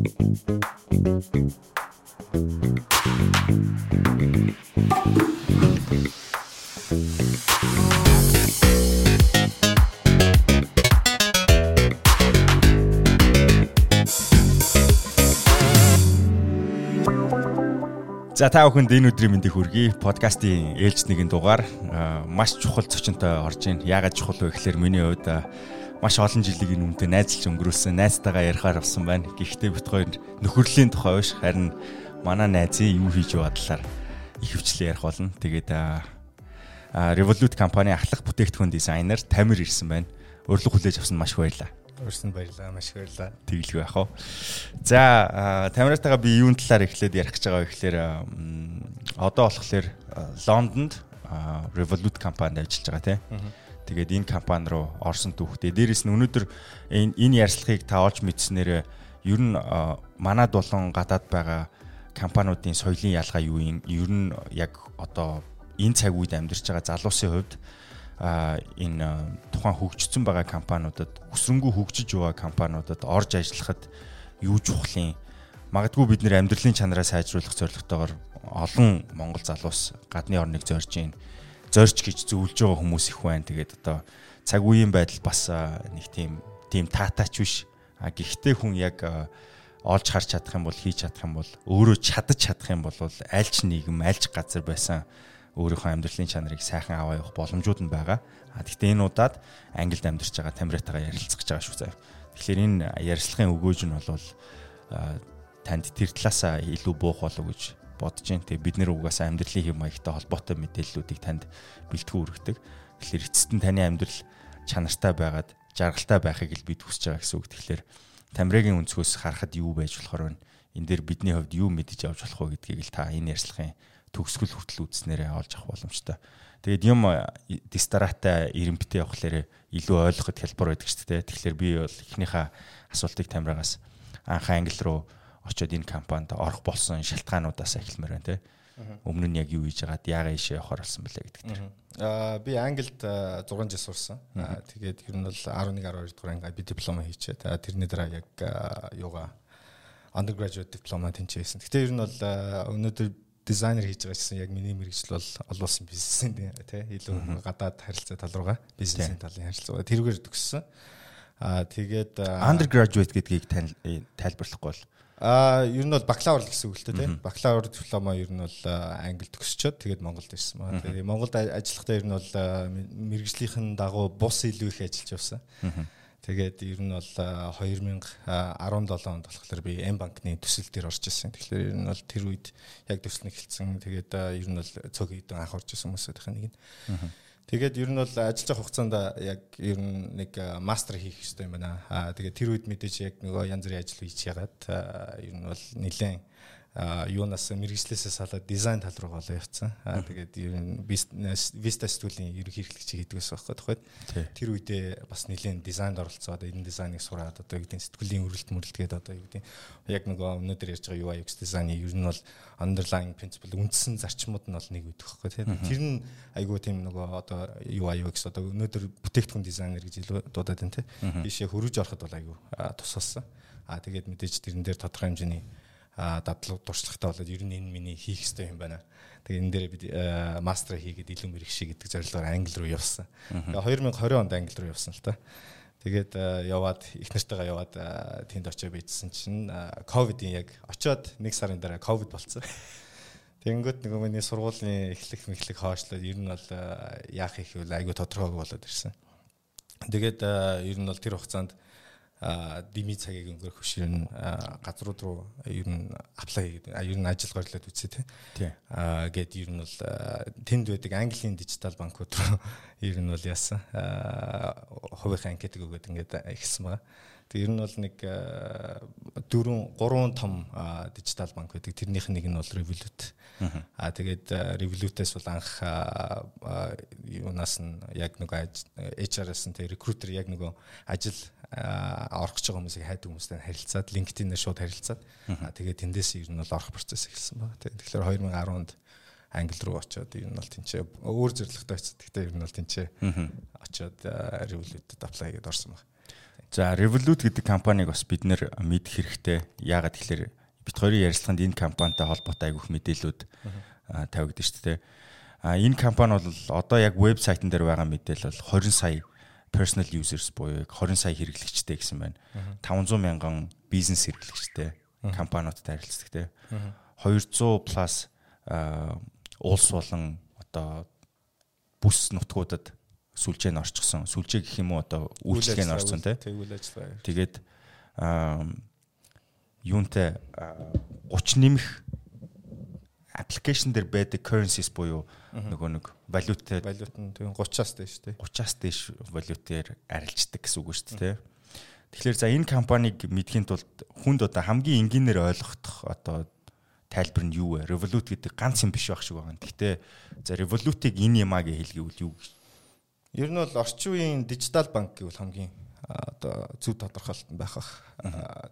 За та бүхэнд энэ өдрийн мэндийг хүргэе. Подкастын ээлж нэгэн дугаар маш чухал зочинтой орж ийн. Яагаад чухал вэ гэхээр миний хувьд маш олон жилийн өмнөд найзалж өнгөрүүлсэн найзтайгаа ярихаар болсон байна. Гэхдээ бит хоёр нөхөрлийн тухай биш харин манай найзын юу хийж бадлаар их хвчлээ ярих болно. Тэгээд Revolut компани ахлах бүтээгдэхүүн дизайнер Тамир ирсэн байна. Урилга хүлээж авсан маш баярлалаа. Урьсан баярлаа. Маш баярлаа. Тэглэв яах вэ? За, Тамиртайгаа би юун талаар эхлээд ярих гэж байгаа вэ гэхээр одоо болохоор Лондонд Revolut компанид ажиллаж байгаа тийм. Тэгээд энэ компани руу орсон түүхтэй. Дээрээс нь өнөөдөр энэ энэ ярилцлагыг та олж мэдснээр ер нь манад болон гадаад байгаа компаниудын соёлын ялгаа юу юм? Ер нь яг одоо энэ цаг үед амьдарч байгаа залуусын хувьд энэ тухайн хөгжсөн байгаа компаниудад өсрөнгөө хөгжиж байгаа компаниудад орж ажиллахад юу чухлын магадгүй бид нэр амьдралын чанараа сайжруулах зорилготойгоор олон монгол залуус гадны орныг зорж ийн зорж гэж зөвлөж байгаа хүмүүс их байна. Тэгээд одоо цаг үеийн байдал бас нэг тийм тийм таатаач биш. А гэхдээ хүн яг олж харж чадах юм бол хийж чадах юм бол өөрөө чадаж чадах юм бол альч нийгэм альч газар байсан өөрийнхөө амьдралын чанарыг сайхан аваа явах боломжууд нь байгаа. А гэхдээ энэ удаад Англид амьдарч байгаа Тамиртайгаа ярилцах гэж байгаа шүү заяа. Тэгэхээр энэ ярилцлагын өгөөж нь бол танд тэр талаасаа илүү буух болов гэж бодож байна. Тэгээ бид нэр угаасаа амьдралын хэм маягтай холбоотой мэдээллүүдийг танд бэлтгэн өргөдөг. Тэгэхээр эцэст нь таны амьдрал чанартай байгаад жаргалтай байхыг л бид хүсэж байгаа гэсэн үг. Тэгэхээр Тамирагийн өнцгөөс харахад юу байж болохоор вэ? Энд дээр бидний хувьд юу мэдэж авч болох вэ гэдгийг л та энэ ярилцлагын төгсгөл хүртэл үзснээрээ олж авах боломжтой. Тэгээд юм дистаратай ирэмбтэй явахлаар илүү ойлгоход хялбар байдаг шүү дээ. Тэгэхээр би бол эхнийхээ асуултыг Тамирагаас анхаа англи руу очиод энэ компанид орох болсон шалтгаануудаас эхэлмээр байна те. Өмнө нь яг юу хийж байгаад яагаад ийшээ явахаар болсон бэлээ гэдэг дээр. Аа би Англид 6 жил сурсан. Тэгээд ер нь бол 11 12 дугаар анги би диплома хийчээ. Тэрний дараа яг юугаа undergraduate диплома тэнцээсэн. Гэтэ ер нь бол өнөөдөр дизайнер хийж байгаа гэсэн яг миний мэрэгжил бол олуулсан бизнесийн тий илүү гадаад харилцаа тал руугаа бизнесийн талын харилцаа тэрүүгээр төгссөн. Аа тэгээд undergraduate гэдгийг э, тайлбарлахгүй бол Аа ер нь бол бакалавр гэсэн үг л дээ тийм. Бакалавр диплома ер нь бол Англид төгсчөөд тэгээд Монголд ирсэн байна. Тэгээд Монголд ажиллахдаа ер нь бол мэрэгжлийнхэн дагуу бус илүү их ажиллаж явсан. Тэгээд ер нь бол 2017 онд болохоор би М банкны төсөл дээр орж ирсэн. Тэгэхээр ер нь бол тэр үед яг төсөл нь эхэлсэн. Тэгээд ер нь бол цог хэдэн анх орж ирсэн хүмүүсийн нэг нь. Тэгээд ер нь бол ажиллаж байгаа хугацаанд яг ер нь нэг мастер хийх хэрэгтэй юм байна. Аа тэгээд тэр үед мэдээж яг нөгөө янз бүрийн ажил хийж ягаад ер нь бол нэлээд юунаас мэрэгчлээсээ салаад дизайн тал руу голоо явцсан. Аа тэгээд ер нь Vista Studio-ийн ерөнхий хэрэглэгч хийдгээс байхгүй тухайд тэр үедээ бас нэлээд дизайнд оролцоод энэ дизайныг сураад одоо юу гэдэг сэтгүүлийн өрөлт мөрлөлгээд одоо юу гэдэг яг нөгөө өнөөдөр ярьж байгаа UI UX дизайны ер нь бол underlying principle үндсэн зарчмууд нь бол нэг үүдэх байхгүй тийм тэр нь айгүй тийм нөгөө одоо UI UX одоо өнөөдөр бүтээгдэхүүн дизайнер гэж илүү дуудаад байна тийм бишээ хөрөж ороход бол айгүй тусалсан. Аа тэгээд мэдээж тэрэн дээр тодорхой хэмжээний дадлаг туршлагатай болоод ер нь энэ миний хийх ёстой юм байна. Тэгээ энэ дээр би мастер хийгээд илүү мэрэгшээ гэдэг зорилгоор англи руу явсан. Тэгээ 2020 онд англи руу явсан л та. Тэгээд яваад их нартайгаа яваад тэнд очиж бийдсэн чинь ковидын яг очиод нэг сарын дараа ковид болцсон. Тэнгөт нөгөө миний сургуулийн эхлэх мэхлэх хоошлоод ер нь бол яах их вэ айгу тодорхойг болоод ирсэн. Тэгээд ер нь бол тэр хугацаанд дими цагийг өнгөрөх биш ер нь газрууд руу ер нь аплай гэдэг ер нь ажил горлоод үзье тий. Аа гээд ер нь бол тэнд байдаг Английн дижитал банкуд руу ер нь бол яасан хувийн анкетыг өгөөд ингээд ихсэн байгаа. Тэг ер нь бол нэг дөрвөн гурван том дижитал банк байдаг. Тэрнийх нэг нь бол Revolut. Аа тэгээд Revolut-ээс бол анх юунаас нь яг нэг HR-аас нь тэг recruiter яг нөгөө ажил орох гэж байгаа хүмүүсийг хайдаг хүмүүстэй харилцаад LinkedIn-ээр шууд харилцаад тэгээд тэндээс ер нь бол орох процесс эхэлсэн байна. Тэгэхээр 2010 онд англи руу очиод ер нь бол тэнцээ өөр зорилготой очиод гэхдээ ер нь бол тэнцээ очиод Revolut-д apply хийгээд орсон байна. За Revolut гэдэг компанийг бас бид нэр мэдэх хэрэгтэй. Яагаад тэгэхээр бид хоёрын ярилцлаганд энэ компанитай холбоотой айгүйх мэдээлүүд тавигдсан шүү дээ. А энэ компани бол одоо яг вебсайтн дээр байгаа мэдээлэл бол 20 сая personal users буюу 20 сая хэрэглэгчтэй гэсэн байна. 500 мянган бизнес хэрэглэгчтэй компаниудтай харилцдаг те. 200 плюс улс болон одоо бүс нутгуудад сүлжээ нь орчихсон. Сүлжээ гэх юм уу одоо үйлчлэгээ нь орсон те. Тэгээд юунтай 30 нэмэх аппликейшн дээр байдаг currencies буюу нөгөө нэг валюттай валют нь тийм 30-аас дээш тий 30-аас дээш валютээр арилждаг гэсэн үг шүү дээ. Тэгэхээр за энэ компанийг мэдхийн тулд хүнд одоо хамгийн энгийнээр ойлгох одоо тайлбар нь юу вэ? Revolut гэдэг ганц юм биш байх шиг байгаа. Гэхдээ за Revolut-ыг энэ юмаа гэж хэлгээвэл юу Ер нь бол орчин үеийн дижитал банк гэвэл хамгийн одоо зөв тодорхойлолт байх бах.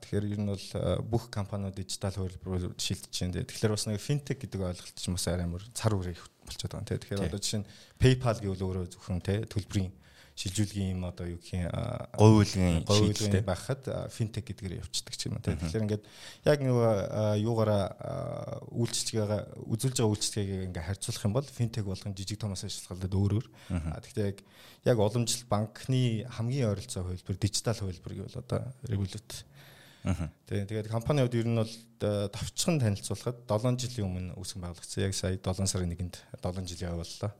Тэгэхээр ер нь бол бүх компаниуд дижитал хөлбөрөөр шилжиж байна. Тэгэхээр бас нэг финтек гэдэг ойлголт ч бас арай мөр цар үрээ болчиход байгаа. Тэгэхээр одоо жишээ нь PayPal гэвэл өөрөө зөвхөн төлбөрийн шилжүүлгийн юм одоо юу гэх юм говьлгийн шийдэлтэй байхад финтек гэдгээр явцдаг юм уу. Тэгэхээр ингээд яг юугаараа үйлчлэгээ үзүүлж байгаа үйлчлэгийг ингээд харьцуулах юм бол финтек болгон жижиг томоос ажиллагалаад өөрөөр. Гэхдээ яг яг уламжлалт банкны хамгийн ойролцоо хөлбөр дижитал хөлбөр гэвэл одоо Revolut Тэгээд тэгээд компаниуд ер нь бол товчхон танилцуулахад 7 жилийн өмнө үүсгэн байгуулагдсан. Яг сая 7 сарын 1-нд 7 жилийн явууллаа.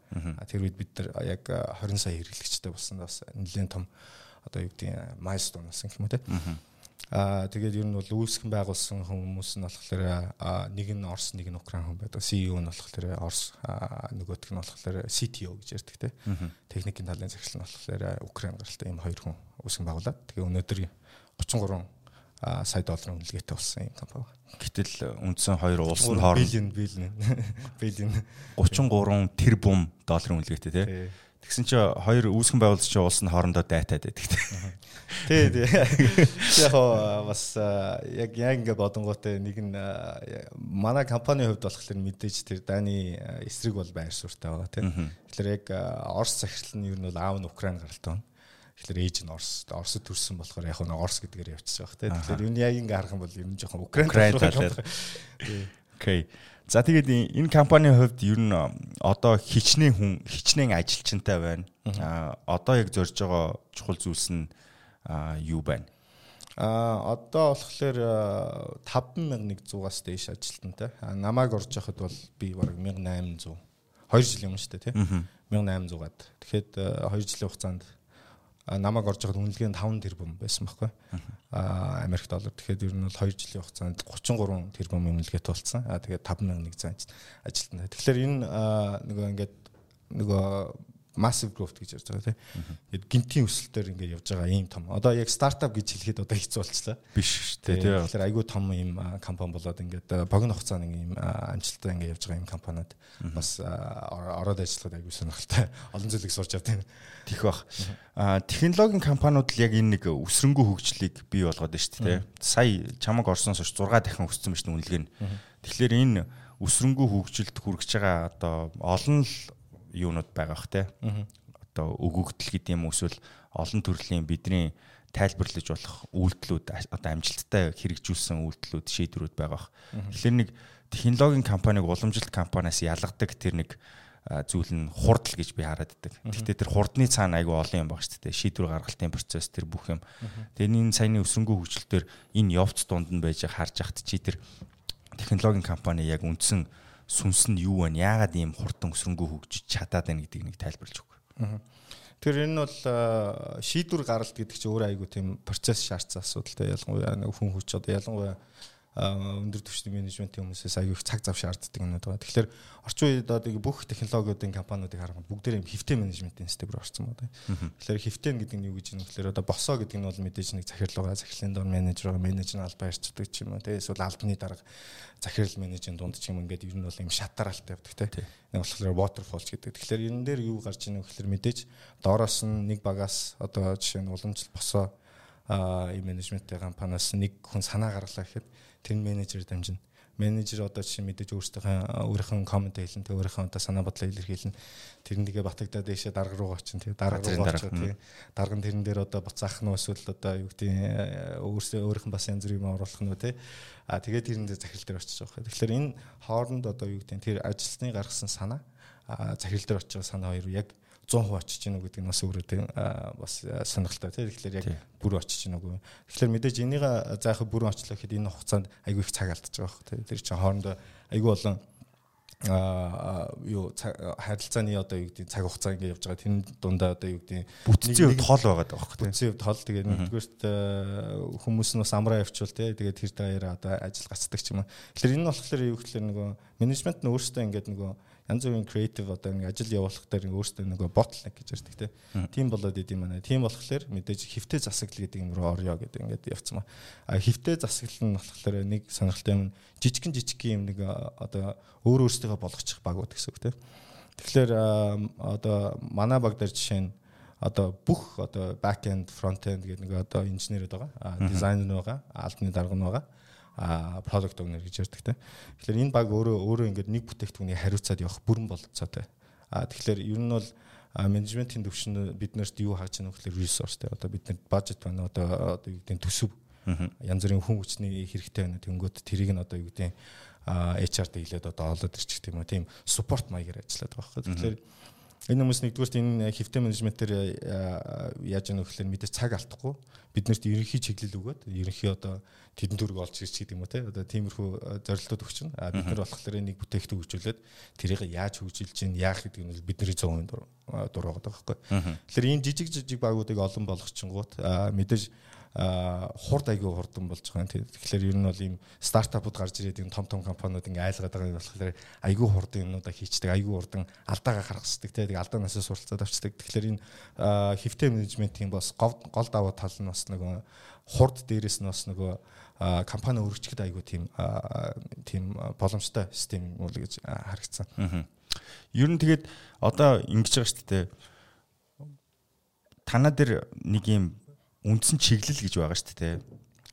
Тэр үед бид нар яг 20 сая хэрэглэгчтэй болсон бас нэлээд том одоо юу гэдэг майлстоун болсон юм те. Аа тэгээд ер нь бол үүсгэн байгуулсан хүмүүс нь болохоор нэг нь Орос, нэг нь Украин хүн байдаг. CEO нь болохоор Орос, нөгөөх нь болохоор CTO гэж ярьдаг те. Техникийн талын захирал нь болохоор Украин гаралтай ийм хоёр хүн үүсгэн байгуулад. Тэгээ өнөөдөр 33 сая долларын үнэлгээтэй болсон юм компани. Гэтэл үндсэн хоёр улсын хооронд биллион биллион биллион 33 тэрбум долларын үнэлгээтэй тий. Тэгсэн чи хоёр үүсгэн байгуулалт чи улсын хоорондоо дайтаад байдаг тий. Тий, тий. Яг бас яг яг ингэ бодонготой нэг нь манай компанийн хувьд болохоор мэдээж тэр Даны эсрэг бол байр суурьтай байгаа тий. Тэгэхээр яг Орос захирал нь ер нь бол аав нь Украин гаралтай байна. Тэгэхээр ээж нь Орос Оросд төрсэн болохоор яг нь Орос гэдгээр явчихсан баг тийм. Тэгэхээр юу яг ингэ харах юм бол ер нь жоохон Украин талаар. Окей. За тэгээд энэ компанийн хувьд ер нь одоо хичнээн хүн хичнээн ажилчинтай байна. А одоо яг зорж байгаа чухал зүйлс нь юу байна? А одоо болохоор 5100-аас дээш ажилтнтай. Намайг орж яхад бол би бараг 1800 2 жилийн өмнө шүү дээ тийм 1800-аад. Тэгэхэд 2 жилийн хугацаанд намайг орж байхад үнэлгээ нь 5 тэрбум байсан байхгүй. Аа Америк доллар. Тэгэхээр ер нь бол 2 жилийн хугацаанд 33 тэрбум үнэлгээ тулцсан. Аа тэгээд 5100 ажилтнаа. Тэгэхээр энэ нөгөө ингээд нөгөө massive growth гэж ярьж байгаа тийм. Тэгэд гинтийн өсөлтөөр ингээд явж байгаа ийм том. Одоо яг стартап гэж хэлэхэд одоо хэцүү болчихлоо. Биш шүү дээ. Тийм. Тэгэхээр айгүй том ийм компани болоод ингээд богино хугацаанд ийм амжилттай ингээд явж байгаа ийм компаниуд бас ороод ажиллахад айгүй сонирхолтой. Олон зүйлийг сурч авдаг. Тих бах. А технологийн компаниуд л яг энэ нэг өсрөнгөө хөгжлийг бий болгоод байна шүү дээ. Сая чамаг орсноос хойш 6 дахин өссөн шүү үнэлгээ нь. Тэгэхээр энэ өсрөнгөө хөгжилд хүрэж байгаа одоо олон л юунууд байгаа бах те. Одоо өгөгдөл гэдэг юм эсвэл олон төрлийн бидний тайлбарлаж болох үйлдэлүүд одоо амжилттай хэрэгжүүлсэн үйлдэлүүд шийдвэрүүд байгаа бах. Тэгэхээр нэг технологийн компаниг уламжлалт компаниас ялгадаг тэр нэг зүйл нь хурдл гэж би хараад байдаг. Гэхдээ тэр хурдны цаана айгүй олон юм баг шүү дээ. Шийдвэр гаргалтын процесс тэр бүх юм. Тэгээ энэ саяны өсрөнгөө хөгжилтөөр энэ явц дунд нь байж харж ахт чи тэр технологийн компани яг үндсэн сүнс нь юу вэ? Яагаад ийм хурдан өсрөнгөө хөгжиж чадаад байна гэдгийг нэг тайлбарлаж өгөх. Тэр энэ бол шийдвэр гаралт гэдэг чинь өөр айгүй тийм процесс шаардсан асуудалтай ялангуяа хүн хүч одоо ялангуяа өндөр түвшний менежментийн хүмүүсээс аягүй их цаг зав шаарддаг юмнууд байгаа. Тэгэхээр орчин үед одоо бүх технологиудын компаниудыг харахад бүгдээр юм хэвтэй менежментийн систем рүү орсон байна. Тэгэхээр хэвтэй гэдэг нь юу гэж юм гэхээр одоо босоо гэдэг нь бол мэдээж нэг захирлуугаа захирлын дор менежер менежер албаа ярьцдаг ч юм уу те эсвэл албаны дарга захирал менежийн дунд ч юм ингээд ер нь бол юм шатаралтай явдаг те. Нэг болохоор waterfall гэдэг. Тэгэхээр энэ дээр юу гарч ийнө гэхээр мэдээж доороос нь нэг багаас одоо жишээ нь уламжлал босоо а и менежменттэй компаниас нэг хүн санаа гаргалаа гэхэд тэр менежер дамжина. Менежер одоо жишээ мэдээж өөрсдийнхөө өөрийнхөө комент хэлэн тэг өөрийнхөө одоо санаа бодлоо илэрхийлэн тэрнийгээ батагдаад дэшээ дарга руу очин тэг дарга руу очиж тэг дарга нь тэрэн дээр одоо буцаах нь эсвэл одоо юу гэдэг өөрсдөө өөрийнх нь бас янз бүрийн юм оруулах нь тэг. А тэгээд тэрэн дээр захирал дээр очиж байгаа. Тэгэхээр энэ хооронд одоо юу гэдэг тэр ажилтны гаргасан санаа захирал дээр очиж байгаа санаа хоёр яг 100% очиж гинүү гэдэг нь бас өөрөө тийм бас сонирхолтой тийм. Тэгэхээр яг бүр очиж гинүү үгүй. Тэгэхээр мэдээж энийг заахад бүрэн очлоо гэхэд энэ хугацаанд айгүй их цаг алдчих байгаа хэрэг тийм. Тэр чинь хоорондоо айгүй болон а юу харилцааны одоо юу гэдэг цаг хугацаа ингэ явж байгаа. Тэр дундаа одоо юу гэдэг бүтцийн хувьд хол байгаа даа байхгүй бүтцийн хувьд хол тэгээд нэгдүгээрт хүмүүс нь бас амраа явуучвал те тэгээд тэр даяараа одоо ажил гацдаг ч юм уу. Тэгэхээр энэ нь болохоор юу гэхээр нөгөө менежмент нь өөрөөсөө ингээд нөгөө янз бүрийн креатив одоо нэг ажил явуулах дээр өөртөө нөгөө ботлнек гэж ярьдаг тийм болоод идэм манай. Тийм болохоор мэдээж хөвтэй засаглал гэдэг юм руу орё гэдэг ингээд явцсан ба. А хөвтэй засаглал нь болохоор нэг сонирхолтой юм жижигхэн жижигхэн юм нэг одоо өөр өөртөө болгочих багууд гэсэн үг тийм. Тэгэхээр одоо манай баг дээр жишээ нь одоо бүх одоо back end front end гэдэг нэг одоо инженерүүд байгаа. Дизайнер байгаа, албаны дарга нь байгаа а product owner гэж ярьдаг те. Тэгэхээр энэ баг өөрөө өөрөө ингээд нэг бүтээгдэхүүнийг хариуцаад явах бүрэн бололцоотой. А тэгэхээр ер нь бол менежментийн төвшин биднэрт юу хааж байгаа нөхөр resource те. Одоо биднэрт бажет байна одоо одоо юу гэдэг төсөв янз бүрийн хүн хүчний хэрэгтэй байна. Тэнгөт тэрийг нь одоо юу гэдэг HR-д хэлээд одоо олоод ирчих тийм үү. Тийм support маягаар ажилладаг байхгүй. Тэгэхээр Энэ хүмүүс нэгдүгürt энэ хөвтэй менежментээр яаж яах вэ мэдээ цаг алдахгүй. Биднэрт ерөнхий чиглэл өгөөд ерөнхий одоо тэдэн төрөг олж ирч гэдэг юм уу те. Одоо тиймэрхүү зорилтууд өгч чинь а бид нар болохоор нэг бүтээгдэхүүн хөгжүүлээд тэрийг яаж хөгжүүлж чинь яах гэдэг нь бидний 100% дураагаад байгаа байхгүй. Тэгэхээр ийм жижиг жижиг багуудыг олон болгочингууд мэдээж хурд аягүй хурдан болж байгаа юм. Тэгэхээр ер нь бол ийм стартапууд гарч ирээд энэ том том компаниуд ингээ айлгаад байгаа юм болохоор аягүй хурдан юмнуудаа хийчдэг, аягүй хурдан алдаагаа гаргацдаг те. Тэгээ алдаанаас суралцаад авчдаг. Тэгэхээр энэ хөвтэй менежментийн бас гол даваа тал нь бас нөгөө хурд дээрээс нь бас нөгөө компани өргөчгд аягүй тийм тийм боломжтой систем үл гэж харагдсан. Ер нь тэгээд одоо ингэж байгаа шүү дээ. Танаа дээр нэг юм үндсэн чиглэл гэж байгаа шүү дээ.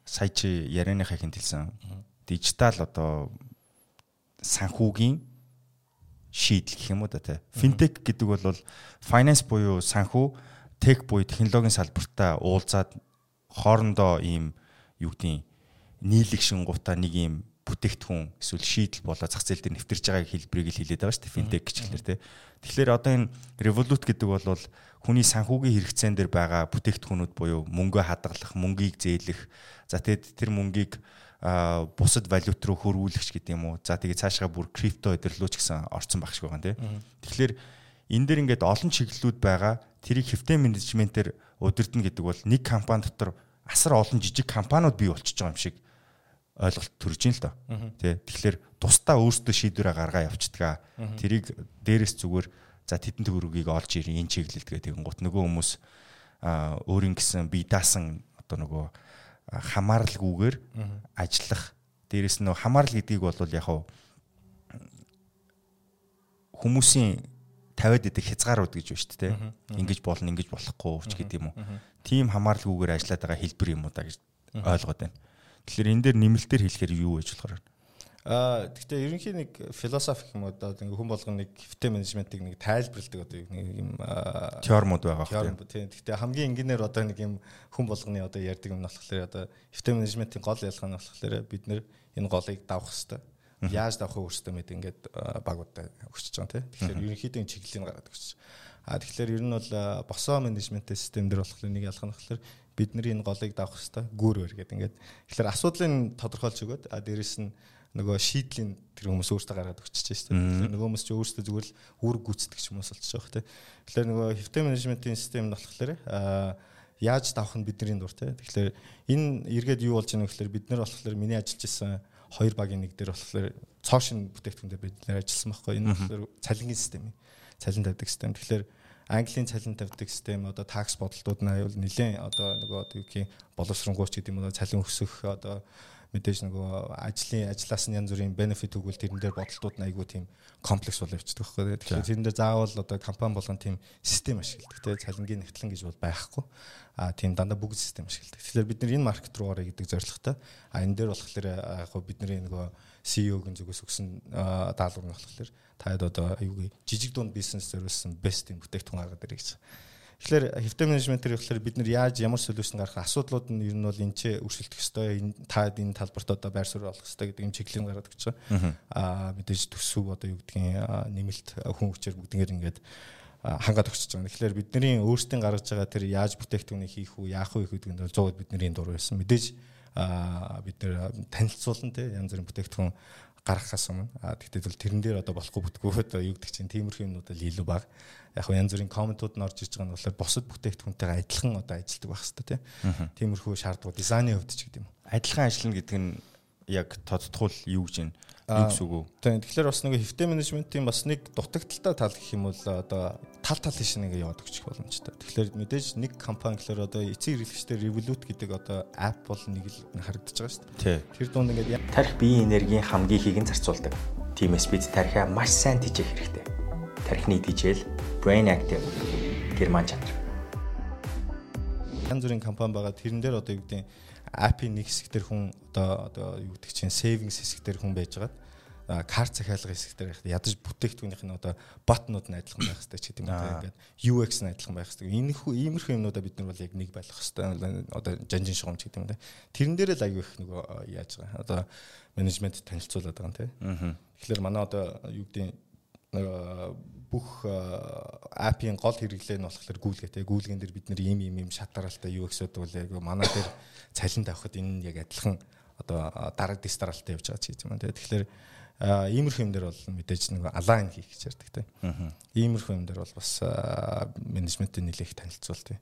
Сая чи ярианыхаа хинт хэлсэн. Дижитал одоо санхүүгийн шийдэл гэх юм уу да тий. Финтек гэдэг бол finance буюу санхүү, тех буюу технологийн салбартаа уулзаад хоорондоо ийм юу гэдгийг нийлэг шингуудаа нэг ийм бүтээгдэхүүн эсвэл шийдэл болоо зах зээл дээр нэвтэрж байгаа хэлбэрийг л хэлээд байгаа шүү дээ финтек гэж хэлэр тий. Тэгэхээр одоо энэ Revolut гэдэг бол хүний санхүүгийн хэрэгцээн дээр байгаа бүтээгдэхүүнүүд буюу мөнгөө хадгалах, мөнгийг зээлэх, за тэгээд тэр мөнгийг бусад валют руу хөрвүүлэгч гэдэг юм уу. За тэгээд цаашгаа бүр крипто өдрлөө ч гэсэн орцсон багш байгаа юм тий. Тэгэхээр энэ дээр ингээд олон чиглэлүүд байгаа. Тэрийг хэвтэ менежментээр удирдна гэдэг бол нэг компани дотор асар олон жижиг компаниуд бий болчихж байгаа юм шиг ойлголт төрж ийн л доо. Тэ. Тэгэхээр тусдаа өөрсдөө шийдвэрээ гаргаа явцдаг. Тэрийг дээрээс зүгээр за тэдэн төгрөгийг олж ирээ энэ чиглэлд гэдэг гот нөгөө хүмүүс өөрийн гэсэн бие даасан одоо нөгөө хамааралгүйгээр ажиллах дээрэс нь хамаарал гэдгийг бол яг хүмүүсийн тавиад идэх хязгаарууд гэж байна шүү дээ. Ингиж болно, ингэж болохгүй ч гэдэг юм уу. Тим хамааралгүйгээр ажиллаад байгаа хэлбэр юм уу да гэж ойлгоод байна. Тэгэхээр энэ дээр нэмэлтээр хэлэхээр юу гэж болохоор байна? Аа гэхдээ ерөнхийн нэг философи юм одоо ингээ хүн болгоно нэг хөвтэй менежментийг нэг тайлбарладаг одоо нэг юм теоремуд байгаа хэрэг. Тийм. Гэхдээ хамгийн энгийнээр одоо нэг юм хүн болгоны одоо ярьдаг юм болохоор одоо хөвтэй менежментийн гол ялгаа нь болохоор бид нэр энэ голыг давах хэрэгтэй. Яаж давах вэ өөртөө мэд ингээд багуудаа өгчөж байгаа тийм. Тэгэхээр ерөнхийдөө чиглэлийг гаргаад өгч. А тэгэхээр ер нь бол босоо менежмент систем дээр болохоор нэг ялгаа нь болохоор бидний энэ голыг давах хэрэгтэй гүүр бэр гэдэг ингээд. Тэгэхээр асуудлыг тодорхойлж өгöd а дээрэс нь нөгөө шийдлийн тэр хүмүүс өөртөө гаргаад өгчөж. Тэгэхээр нөгөө хүмүүс ч өөртөө зүгээр л үр гүйцэтгэх хүмүүс болчихж байгаа тийм. Тэгэхээр нөгөө хөвтэй менежментийн систем нь болохоор аа яаж давах нь бидний дур тийм. Тэгэхээр энэ эргээд юу болж байгаа вэ гэхээр бид нар болохоор миний ажиллаж исэн хоёр багийн нэг дээр болохоор цоошин бүтээгдэхүүн дээр бид нэр ажилласан байхгүй. Энэ болохоор цалингийн систем. Цалин тавьдаг систем. Тэгэхээр Английн цалин тавьдаг систем одоо такс бодолтууд нь аюул нэлээд одоо нөгөө юу гэх боловсронгуйч гэдэг юм уу цалин өсөх одоо мэдээж нөгөө ажлын ажиллаас нь янз бүрийн бенефит өгвөл тэрэн дээр бодолтууд нь айгүй тийм комплекс бол явчихдаг байхгүй. Тэгэхээр тэрэн дээр заавал одоо компани болгон тийм систем ашигладаг тийм цалингийн нэгтлэн гэж бол байхгүй. А тийм дандаа бүгд систем ашигладаг. Тэгэхээр бид нар энэ маркет руу орё гэдэг зорилготой. А энэ дээр болохоор яг бидний нөгөө CEO-гийн зүгээс өгсөн даалгавар нь болохоор таад одоо аюугүй жижиг дунд бизнес зориулсан best юм бүтээгдэхүүн гаргаад ирэх гэсэн. Тэгэхээр хэвтэй менежментээр болохоор бид нар яаж ямар солиушн гаргах асуудлууд нь ер нь бол энэ ч өршөлтөх ёстой та энэ талбарт одоо байр суурь олох ёстой гэдэг юм чиглэлийн гараад өгч байгаа. Аа мэдээж төсөв одоо юу гэдгийг нэмэлт хүн хүчээр бүгднээр ингээд хангаад өгч байгаа. Тэгэхээр бидний өөрсдийн гаргаж байгаа тэр яаж бүтээгдэхүүнийг хийх үү, яах вэ гэдэг нь 100% бидний дур байсан. Мэдээж бид нэр танилцуулна те янз бүрийн бүтээгдэхүүн гаргахаас өмнө. А тэгтээ бол тэрэн дээр одоо болохгүй бүтгөө одоо юу гэдэг чинь тиймэрхүү юмнууд л илүү баг. Яг нь янз бүрийн комментууд нь орж иж байгаа нь болохоор бусад бүтээгдэхүүнтэйгээ адилхан одоо ажилладаг байх хэрэгтэй тийм. Тиймэрхүү шаардлагууд дизайны хувьд ч гэдэг юм. Адилхан ажиллана гэдэг нь яг тодтгуул юу гэж юм юу гэсэн үг үү? Тийм. Тэгэхээр бас нэг хэвтэй менежментийн бас нэг дутагдaltaй тал гэх юм бол одоо тал тал шиг нэг яваад өгчих боломжтой. Тэгэхээр мэдээж нэг компани гэхээр одоо эцэг хэрэглэгчдэр Revolut гэдэг одоо app бол нэг л харагдаж байгаа шүү дээ. Тэр дунд ингээд тарих биеийн энергийн хамгийн нь зарцуулдаг. Тиймээс бид тарихаа маш сайн тижээх хэрэгтэй. Тарихны тижэл Brain Active герман чанар. Янз бүрийн компани байгаа. Тэрэн дээр одоо юу гэдэг апп-ийн нэг хэсэг дээр хүн одоо одоо юу гэдэг чинь savings хэсэг дээр хүн байж байгаа кар захиалга хэсэг дээр ядаж бүтээгдэхүүнийх нь одоо ботнууд нь адилхан байх хэрэгтэй ч гэдэг юм. Ингээд UX нь адилхан байх хэрэгтэй. Энэ хүү иймэрхүү юмнуудаа бид нар бол яг нэг байх хэрэгтэй. Одоо жанжин шугам ч гэдэг юм байна. Тэрэн дээр л аягүй их нөгөө яаж байгаа. Одоо менежмент танилцуулаад байгаа юм тий. Тэгэхээр манай одоо юу гэдэг бүх апп-ийн гол хэрэглээ нь болохоор гүйлгээ те гүйлгэн дээр бид нэр ийм ийм ийм шатаралтай UX-ууд бол яг манай дээр цалин тавихад энэ нь яг адилхан одоо дараг дистаралтай явж байгаа ч юм те тэгэхээр иймэрхүү юм дээр бол мэдээж нэг алайн хийх гэж ярьдаг те. Иймэрхүү юм дээр бол бас менежментийн нэлээх танилцуул те.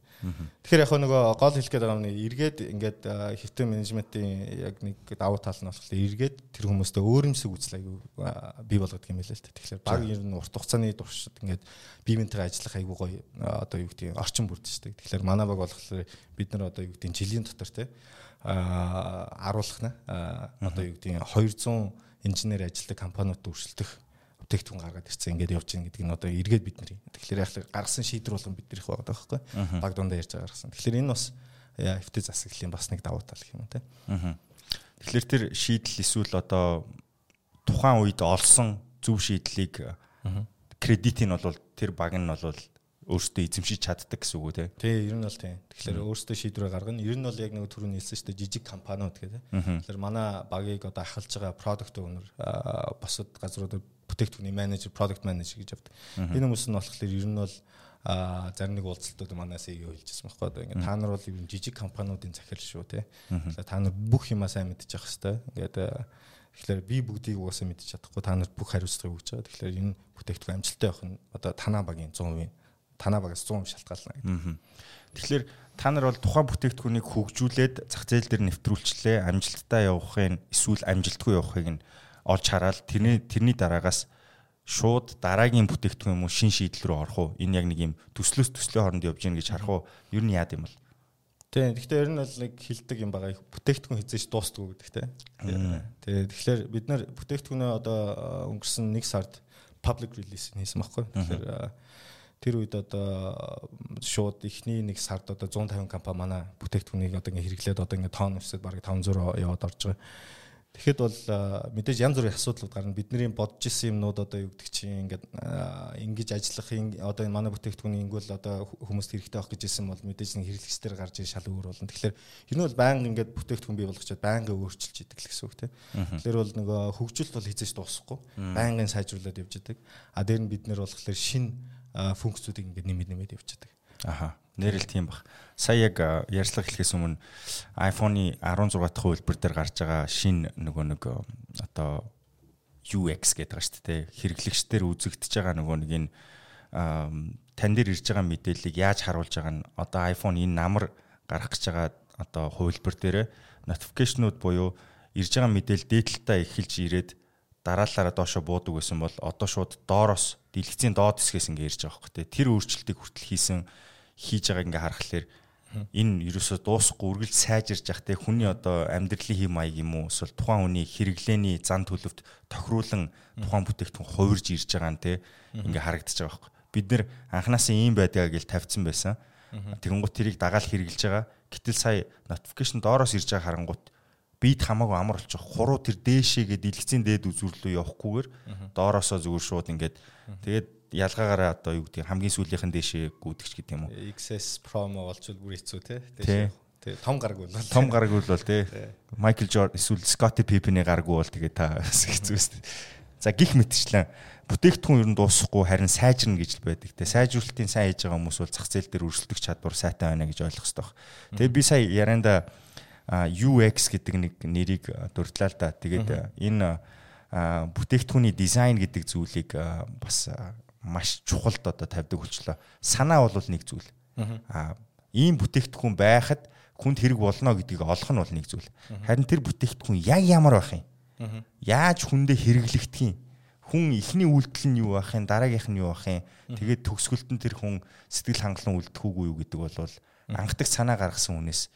Тэгэхээр яг нөгөө гол хэлэх гээд байгаа нь эргээд ингээд хэвтэн менежментийн яг нэг давуу тал нь болохоор эргээд тэр хүмүүстээ өөрөмсөг үзэл аягүй бий болгодог юм хэлээ л те. Тэгэхээр баг ер нь урт хугацааны туршид ингээд бие биентэйгээ ажиллах аягүй гоё одоо юу гэдэг орчин бүрдчихдэг. Тэгэхээр манай баг болохоор бид нар одоо юу гэдэг жилийн дотор те аруулах нь одоо юу гэдэг 200 инженер ажилладаг компаниуд өршөлтөх бүтээгдэхүүн гаргаад ирсэн ингээд явж байгаа гэдэг нь одоо эргээд бид нар. Тэгэхээр яг гаргасан шийдвэр болгон бид нарих байгаа байхгүй. Баг дундаа ярьж байгаа гаргасан. Тэгэхээр энэ бас FT засаглалын бас нэг давуу тал гэх юм те. Тэгэхээр тэр шийдэл эсвэл одоо тухайн үед олсон зөв шийдлийг кредитийг нь бол тэр баг нь бол өөртөө эзэмшиж чаддаг гэсэн үг үү те. Тий, ер нь бол тий. Тэгэхээр өөртөө шийдвэр гаргана. Ер нь бол яг нэг түрүү нийлсэн шүү дээ жижиг компаниуд гэдэг. Тэгэхээр манай багийг одоо ахалж байгаа product owner босод газрууд бүтээгдэхүүний менежер, product manager гэж авдаг. Энэ хүмүүс нь болохоор ер нь бол а зарим нэг уулзалтууд манаас ийг хэлжсэн байхгүй одоо ингээд та нар бол ер нь жижиг компаниудын захирал шүү те. Та нар бүх юмаа сайн мэдчих хэвээр. Ингээд Тэгэхээр би бүгдийг угаасаа мэдчих чадахгүй та нар бүх хариуцлагыг өгч байгаа. Тэгэхээр энэ бүтээгдэхүүн амжилттай явах нь одоо танаа багийн 100% танаа багаас 100% шалтгаална гэдэг. Тэгэхээр та нар бол тухайн бүтээгдэхүүнийг хөгжүүлээд зах зээл дээр нэвтрүүлчлээ амжилттай явахын эсвэл амжилтгүй явахыг нь олж хараад тэрний тэрний дараагаас шууд дараагийн бүтээгдэхүүн юм уу шин шийдэл рүү орох уу энэ яг нэг юм төслөөс төслийн хооронд явж гин гэж харах уу ер нь яад юм бол Тийм. Гэхдээ ер нь бол нэг хилдэг юм байгаа. Бүтээгдэхүүн хизээж дуустдаг гэдэг тийм. Тэгээ тэгэхээр бид нар бүтээгдэхүүнөө одоо өнгөрсөн 1 сард public release хийсэн байхгүй. Тэгэхээр тэр үед одоо шууд эхний нэг сард одоо 150 компани манай бүтээгдэхүүнийг одоо ингээ хэрэглээд одоо ингээ тоон өсөд бараг 500 яваад орж байгаа. Тэгэхэд бол мэдээж янз бүрийн асуудлууд гарна. Бидний бодож исэн юмнууд одоо юу гэдэг чинь ингээд ингэж ажиллах одоо энэ манай бүтээгдэхүүнийг ингүүл одоо хүмүүст хэрэгтэй авах гэж исэн бол мэдээж нэг хэрэглэгчдэр гарч ийн шал өөр болно. Тэгэхээр энэ бол байнга ингээд бүтээгдэхүүн бий болгочод байнга өөрчилж идэг л гэсэн үг тийм. Тэгэхээр бол нөгөө хөгжилт бол хизээж дуусахгүй. Байнгын сайжруулад явж идэг. А дээр нь бид нэр болохоор шин функцүүдийг ингээд нэмэд нэмэд явчихдаг. Аха. Нэрэл тийм бах. Сая яг ярьцлага хэлэхээс өмнө iPhone-ы 16 дахь үйлбэр дээр гарч байгаа шин нөгөө нэг одоо UX гэдэг байгаа шүү дээ. Хэрэглэгчдэр үзэгдэж байгаа нөгөө нэг энэ тань дээр ирж байгаа мэдээллийг яаж харуулж байгаа нь одоо iPhone энэ намар гарах гэж байгаа одоо хувилбар дээр notification-ууд буюу ирж байгаа мэдээлэл дээдлэлтаа эхэлж ирээд дараалалаараа доошо буудаг байсан бол одоо шууд доороос дэлгэцийн доод хэсгээс ингээ ирж байгаа хөөхтэй. Тэр өөрчлөлтийг хүртэл хийсэн хийж байгааг ингээ харахаар Энэ ерөөсөө дуусахгүй үргэлж сайжирж явах те хүний одоо амьдралын хэм маяг юм уу эсвэл тухайн хүний хэрэглээний зан төлөвт тохируулан тухайн бүтээгдэхүүн хувирж ирж байгаа нь те ингээ харагдаж байгаа байхгүй. Бид нэр анханасаа ийм байдгаа гэж тавьсан байсан. Тэгэнгუთ тэрийг дагаал хэрэгжилж байгаа. Гэтэл сая notification доороос ирж байгаа харангуут бид хамаагүй амар болчих. Хуруу тэр дээшээгээ дэлгэцийн дээд үзүүрлөө явахгүйгээр доороосоо зүгээр шууд ингээд тэгээд ялгаагаараа одоо юу гэдэг хамгийн сүүлийнхэн дээшээ гүдгч гэдэг юм уу. XS promo болчвол бүр хэцүү те. Тэгээ том гараг бол том гараг бол те. Майкл Жордан эсвэл Скотти Пиппиний гараг бол тэгээ та хэцүү шүү дээ. За гих мэтчлэн бүтээгдэхүүн ер нь дуусахгүй харин сайжирна гэж л байдаг. Тэ сайжруулалтын сайн хийж байгаа хүмүүс бол зах зээл дээр өрсөлдөх чадвар сайтай байна гэж ойлгох хэрэгтэй. Тэгээ би сая ярианда UX гэдэг нэг нэрийг дурдлаа л да. Тэгээд энэ бүтээгдэхүүний дизайн гэдэг зүйлийг бас маш чухалд одоо тавьдаг болчлоо. Санаа бол нэг зүйл. Аа ийм бүтээгдэхүүн байхад хүнд хэрэг болно гэдгийг олох нь бол нэг зүйл. Харин тэр бүтээгдэхүүн яг ямар байх юм? Яаж хүндээ хэрэглэгдэх юм? Хүн ихний үйлдэл нь юу байх юм? Дараагийнх нь юу байх юм? Тэгээд төгсгөлд нь тэр хүн сэтгэл хангалуун үлдэх үгүй юу гэдэг бол анхдаг санаа гаргасан хүнээс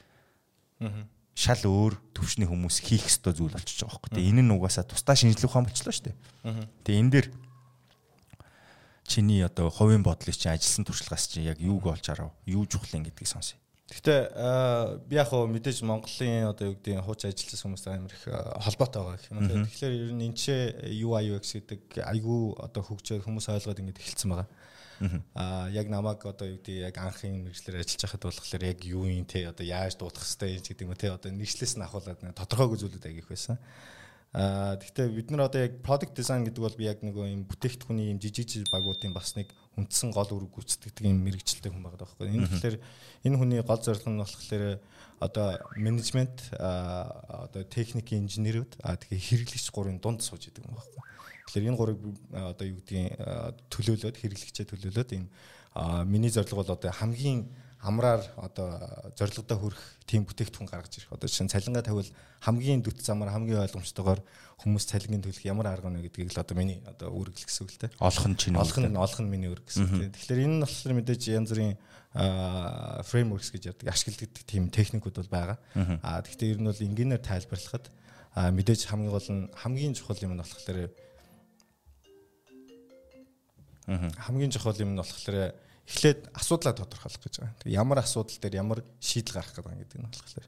шал өөр төвчний хүмүүс хийх ёстой зүйл болчихж байгаа байхгүй. Тэгээ энэ нь угаасаа тусдаа шинжлэх ухаан болчлоо шүү дээ. Тэгээ энэ дээр чиний одоо хувийн бодлыг чинь ажилласан туршлагаас чинь яг юуг олж арав? Юу чухал юм гэдгийг сонсъё. Гэхдээ би яг хөө мэдээж Монголын одоо юу гэдэг хууч ажилласан хүмүүстэй амар их холбоотой байгаа гэх юм. Тэгэхээр ер нь энэ ч UI UX гэдэг айгүй одоо хөгжөөд хүмүүс ойлгоод ингэж эхэлсэн байгаа. Аа яг намайг одоо юу гэдэг яг анхын мэрэгчлэр ажиллаж байхад болохоор яг юу юм те одоо яаж дуудах хэвтэй гэдэг юм те одоо нэгслээс нь ахуулаад тодорхойгүй зүйлүүд агих байсан. Аа гэхдээ бид нар одоо яг product design гэдэг бол би яг нэг юм бүтээгдэхүүний юм жижиг жижиг багуудын бас нэг үндсэн гол үүрэг гүйцэтгэдэг юм мэрэгчлээ хүн байгаа байхгүй. Энэ тэгэхээр энэ хүний гол зорилго нь болохоор одоо менежмент одоо техник инженерүүд а тэгээ хэрэглэгч гурийн дунд сууж идэг юм байхгүй. Тэгэхээр энэ гурыг одоо юу гэдгийг төлөөлөөд хэрэглэгчээ төлөөлөөд энэ миний зорилго бол одоо хамгийн амраар одоо зорилгодоо хүрэх тийм бүтээгдэхүүн гаргаж ирэх. Одоо чинь цалингаа тавил хамгийн дөт замаар хамгийн ойлгомжтойгоор хүмүүс цалингийн төлөх ямар арга нэ гэдгийг л одоо миний одоо үүрэг гэсэн үг л дээ. Олох нь чинь олох нь олох нь миний үүрэг гэсэн үг. Тэгэхээр энэ нь болохоор мэдээж янз бүрийн фреймворкс гэж ярддаг ашигладаг тийм техникүүд бол байгаа. Аа гэхдээ ер нь бол энгийнээр тайлбарлахад мэдээж хамгийн гол нь хамгийн чухал юм нь болохоор хамгийн чухал юм нь болохоор эхлээд асуудлаа тодорхойлох гэж байгаа. Тэгээ ямар асуудал дээр ямар шийдэл гарах гэдэг гэдэг нь болохоор.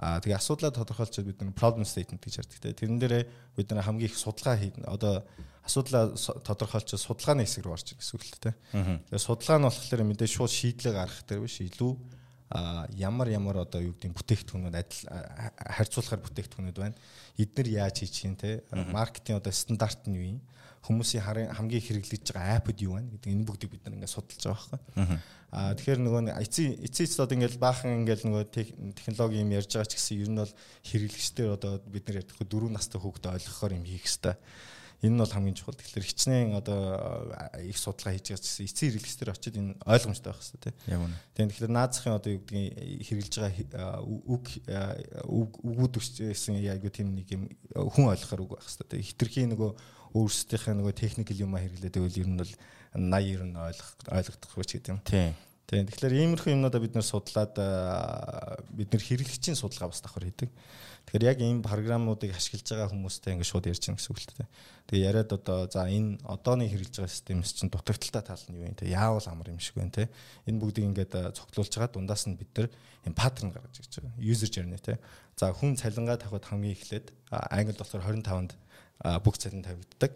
Аа тэгээ асуудлаа тодорхойлчод бид нар problem statement гэж ярьдаг те. Тэрэн дээр бид нар хамгийн их судалгаа хийн. Одоо асуудлаа тодорхойлчод судалгааны хэсэг рүү орж гэсэн үг л те. Тэгээ судалгаа нь болохоор мэдээ шууд шийдлээ гаргах дээр биш илүү а ямар ямар одоо юу гэдэг бүтээгдэхүүнүүд адил харьцуулахаар бүтээгдэхүүнүүд байна. Эднэр яаж хийчих юм те маркетинг одоо стандарт нь юу юм? Хүмүүсийн хамгийн хэрэглэж байгаа аппд юу байна гэдэг энэ бүгдийг бид нар ингээд судалж байгаа байхгүй. Аа тэгэхээр нөгөө эцсийн эцсийн цэцлүүд ингээд баахан ингээд нөгөө технологи юм ярьж байгаа ч гэсэн ер нь бол хэрэглэгчдэр одоо бид нар ярьдаг дөрөв настай хүүхдэд ойлгохоор юм хийх хэрэгтэй. Энэ нь бол хамгийн чухал. Тэгэхээр хичнээн одоо их судалгаа хийж байгаа гэсэн эцсийн хэрэглэгчдэр очиод энэ ойлгомжтой байх хэрэгтэй тийм. Үнэ. Тэгэхээр наазахын одоо юу гэдгийг хэрэглэж байгаа үг үгүүд өчсөн яг юу тийм нэг юм хүн ойлгохоор үг байх хэрэгтэй. Хитрхийн нөгөө өөрсдийнхээ нөгөө техникэл юм хэрэглээд байвал ер нь бол 80 90 ойлгох ойлгохдох гэж гэдэг юм. Тийм. Тийм. Тэгэхээр иймэрхүү юмнуудаа бид нэр судлаад бид нэр хэрэглэгчийн судалгаа бас давхар хийдэг. Тэгэхээр яг ийм програмуудыг ашиглаж байгаа хүмүүстэй ингээд шууд ярьж байгаа гэсэн үг л дээ. Тэгээ яриад одоо за энэ одооны хэрэглэж байгаа системс чинь дутагдaltaй тал нь юу юм те яавал амар юм шиг байна те. Энэ бүгдийг ингээд цогцлуулж байгаа дундаас нь бид нар юм паттерн гаргаж ирж байгаа. User journey те. За хүн цалингаа тавихад хамгийн эхлээд англи болохоор 25-нд бүх цалин тавигддаг.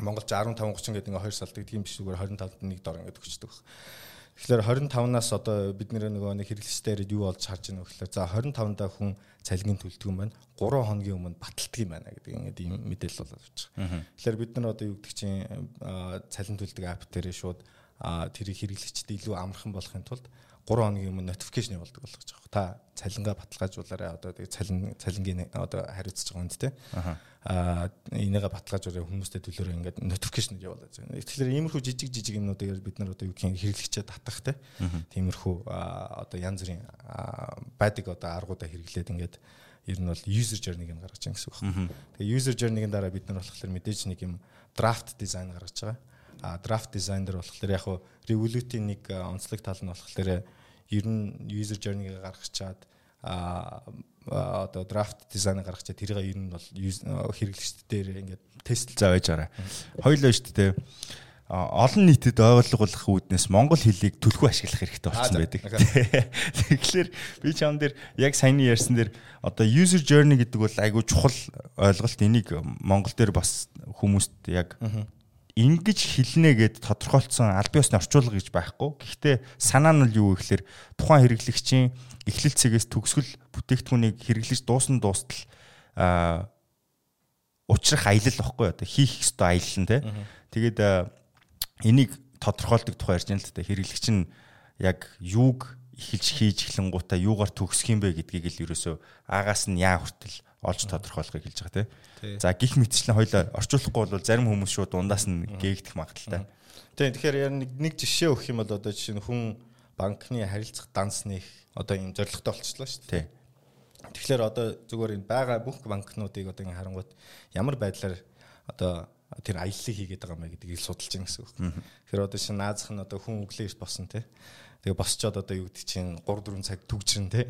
Монголч 15 30 гэдэг ингээ 2 салдаг тийм биш зүгээр 25-нд нэг дор ингээ төгсдөг. Тэгэхээр 25-наас одоо бид нөгөө нэг хэрэглэгчдээр юу болж харж байна вэ гэхээр за 25-даа хүн цалингийн төлдөг юм байна. 3 хоногийн өмнө баталдаг юм байна гэдэг ингээд ийм мэдээлэл болоод авч байгаа. Тэгэхээр бид нар одоо юу гэдэг чинь цалин төлдөг апп дээр шууд тэрийг хэрэглэгчдэд илүү амархан болохын тулд 3 хоногийн өмнө notification явуулдаг болгож байгаа. Та цалингаа баталгаажуулаарай одоо тэгээ цалин цалингийн одоо хариуцж байгаа юм тий. Аа энийгээ баталгаажуулаарай хүмүүстэй төлөөрөө ингээд notification явуулаад байна. Тэгэхээр иймэрхүү жижиг жижиг юмнуудыг бид нар одоо юу гэх юм хэрэглэгчээ татах тий. Тиймэрхүү одоо янз бүрийн байдаг одоо аргуудаа хэрэглээд ингээд ер нь бол user journey-г гаргаж байгаа гэсэн үг байна. Тэгээ user journey-гийн дараа бид нар болохоор мэдээж нэг юм draft design гаргаж байгаа драфт дизайнер болохоор яг хуу Revolut-ийн нэг онцлог тал нь болохоор ер нь user journey-г гаргах чаад одоо драфт дизайн гаргах чад тэрийг ер нь бол хэрэглэгчд дээр ингээд тест зааж гараа. Хоёулаа шүү дээ олон нийтэд ойлгуулах үүднээс монгол хэлийг төлхөө ашиглах хэрэгтэй болсон байдаг. Тэгэхээр би чам дээр яг саяны ярьсан дээр одоо user journey гэдэг бол айгүй чухал ойлголт энийг монгол дээр бас хүмүүст яг ингэж хэлнэ гэд тодорхойлцсон аль биесны орчуулга гэж байхгүй. Гэхдээ санаа нь юу гэхээр тухайн хэрэглэгчийн эхлэл цэгээс төгсгөл бүтээгдэхүүнийг хэрэглэж дуусан дуустал а учрах аялал واخгүй оо хийх ёстой аялал нь те. Тэгээд энийг тодорхойлдог тухай ярьж байна л да хэрэглэгч нь яг юуг эхэлж хийж эхлэн гутаа юугаар төгсөх юм бэ гэдгийг л ерөөсөө агаас нь яа хүртэл олж тодорхойлохыг хэлж байгаа тий. За гих мэтчлэн хоёлоо орчуулахгүй бол зарим хүмүүс шууд дундаас нь гээгдэх магадaltaй. Тийм тэгэхээр яг нэг жишээ өгөх юм бол одоо жишээ нь хүн банкны харилцах дансны одоо юм зорилготой болчихлоо шүү дээ. Тэгэхээр одоо зүгээр энэ байгаа бүх банкнуудыг одоо ингэ харангуут ямар байдлаар одоо тэр аяллыг хийгээд байгаа мэй гэдгийг судалж байгаа гэсэн үг. Тэгэхээр одоо шинэ наазах нь одоо хүн өглөө босон те. Тэгээ босчоод одоо юу гэдэг чинь 3 4 цаг түгжрэн те.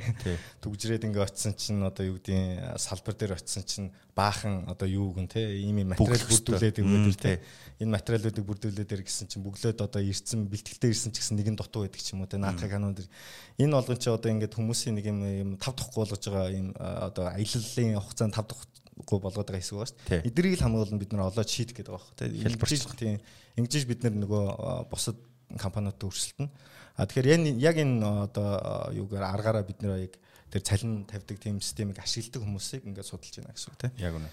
Түгжрээд ингээ очисон чинь одоо юу гэдгийг салбар дээр очисон чинь баахан одоо юу гэн те. Ийм юм материал бүрдүүлээд өгөөд те. Энэ материалуудыг бүрдүүлээд ир гэсэн чинь бүглөөд одоо ирсэн бэлтгэлтэй ирсэн ч гэсэн нэгэн дутуу байдаг ч юм уу те. Наатах канон дэр. Энэ болгон чи одоо ингээ хүмүүсийн нэг юм тав даххгүй болгож байгаа юм одоо аяллалын хугацаанд тав дахь гоо болгоод байгаа хэсэг байгаа шүү дээ. Эдрийг л хамгаална бид нар олоод шийдэх гэдэг байгаа тийм хэлбэрч тийм ингэж бид нар нөгөө бусад компаниудад өрсөлдөн. А тэгэхээр яг энэ одоо юугаар аргаараа бид нэр яг тэр цалин тавьдаг тийм системийг ашигладаг хүмүүсийг ингээд судалж байна гэсэн үг тийм. Яг үнэ.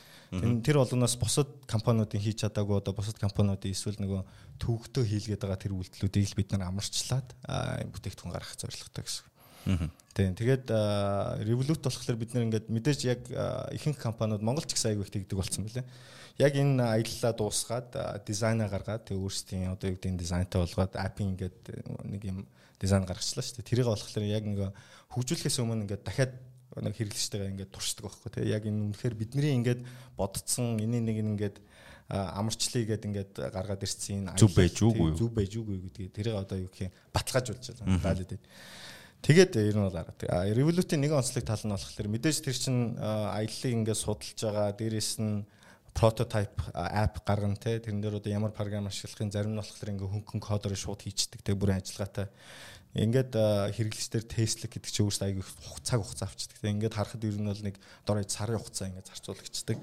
Тэр болгоноос бусад компаниудын хийж чадаагүй одоо бусад компаниудын эсвэл нөгөө төвөгтөө хийлгээд байгаа тэр үйлдэлүүдийг л бид нар амарчлаад бүтээгдэхүүн гаргах зорилготой гэсэн. Тийм. Тэгээд Revolut болохоор бид нэр ингээд мэдээж яг ихэнх компаниуд Монгол ч гэсэн их тэгдэг болсон мөлий. Яг энэ аяллаа дуусгаад дизайнаа гаргаад тэг өөрсдийн одоо юу гэдэг дизайнтай болгоод апын ингээд нэг юм дизайн гаргачлаа шүү дээ. Тэрийг болохоор яг нэг хөгжүүлэхээс өмнө ингээд дахиад нэг хэрэглэгчтэйгээ ингээд туршдаг байхгүй тий. Яг энэ үнэхээр бидний ингээд бодцсон энэ нэг ингээд амарчлыг гээд ингээд гаргаад ирсэн зүв байж үгүй зүв байж үгүй гэдгийг тэрийг одоо юу гэх юм баталгаажуулж байгаа. Validate. Тэгээд ер нь бол арга. Revolut-ийн нэгэн онцлог тал нь болохоор мэдээж тэр чин аяллыг ингээд судалж байгаа. Дээрээс нь прототип app гаргана те. Тэрэн дээр одоо ямар програм ашиглахын зарим нь болохоор ингээд хөнгөн кодоор шууд хийчихдэг те бүрэн ажиллагаатай. Ингээд хэрэглэгчдэр тестлэг гэдэг чинь өөрөөсөө аягүй цаг хугацаа авчдаг. Те ингээд харахад ер нь бол нэг дор сарын хугацаа ингээд зарцуулагчдаг.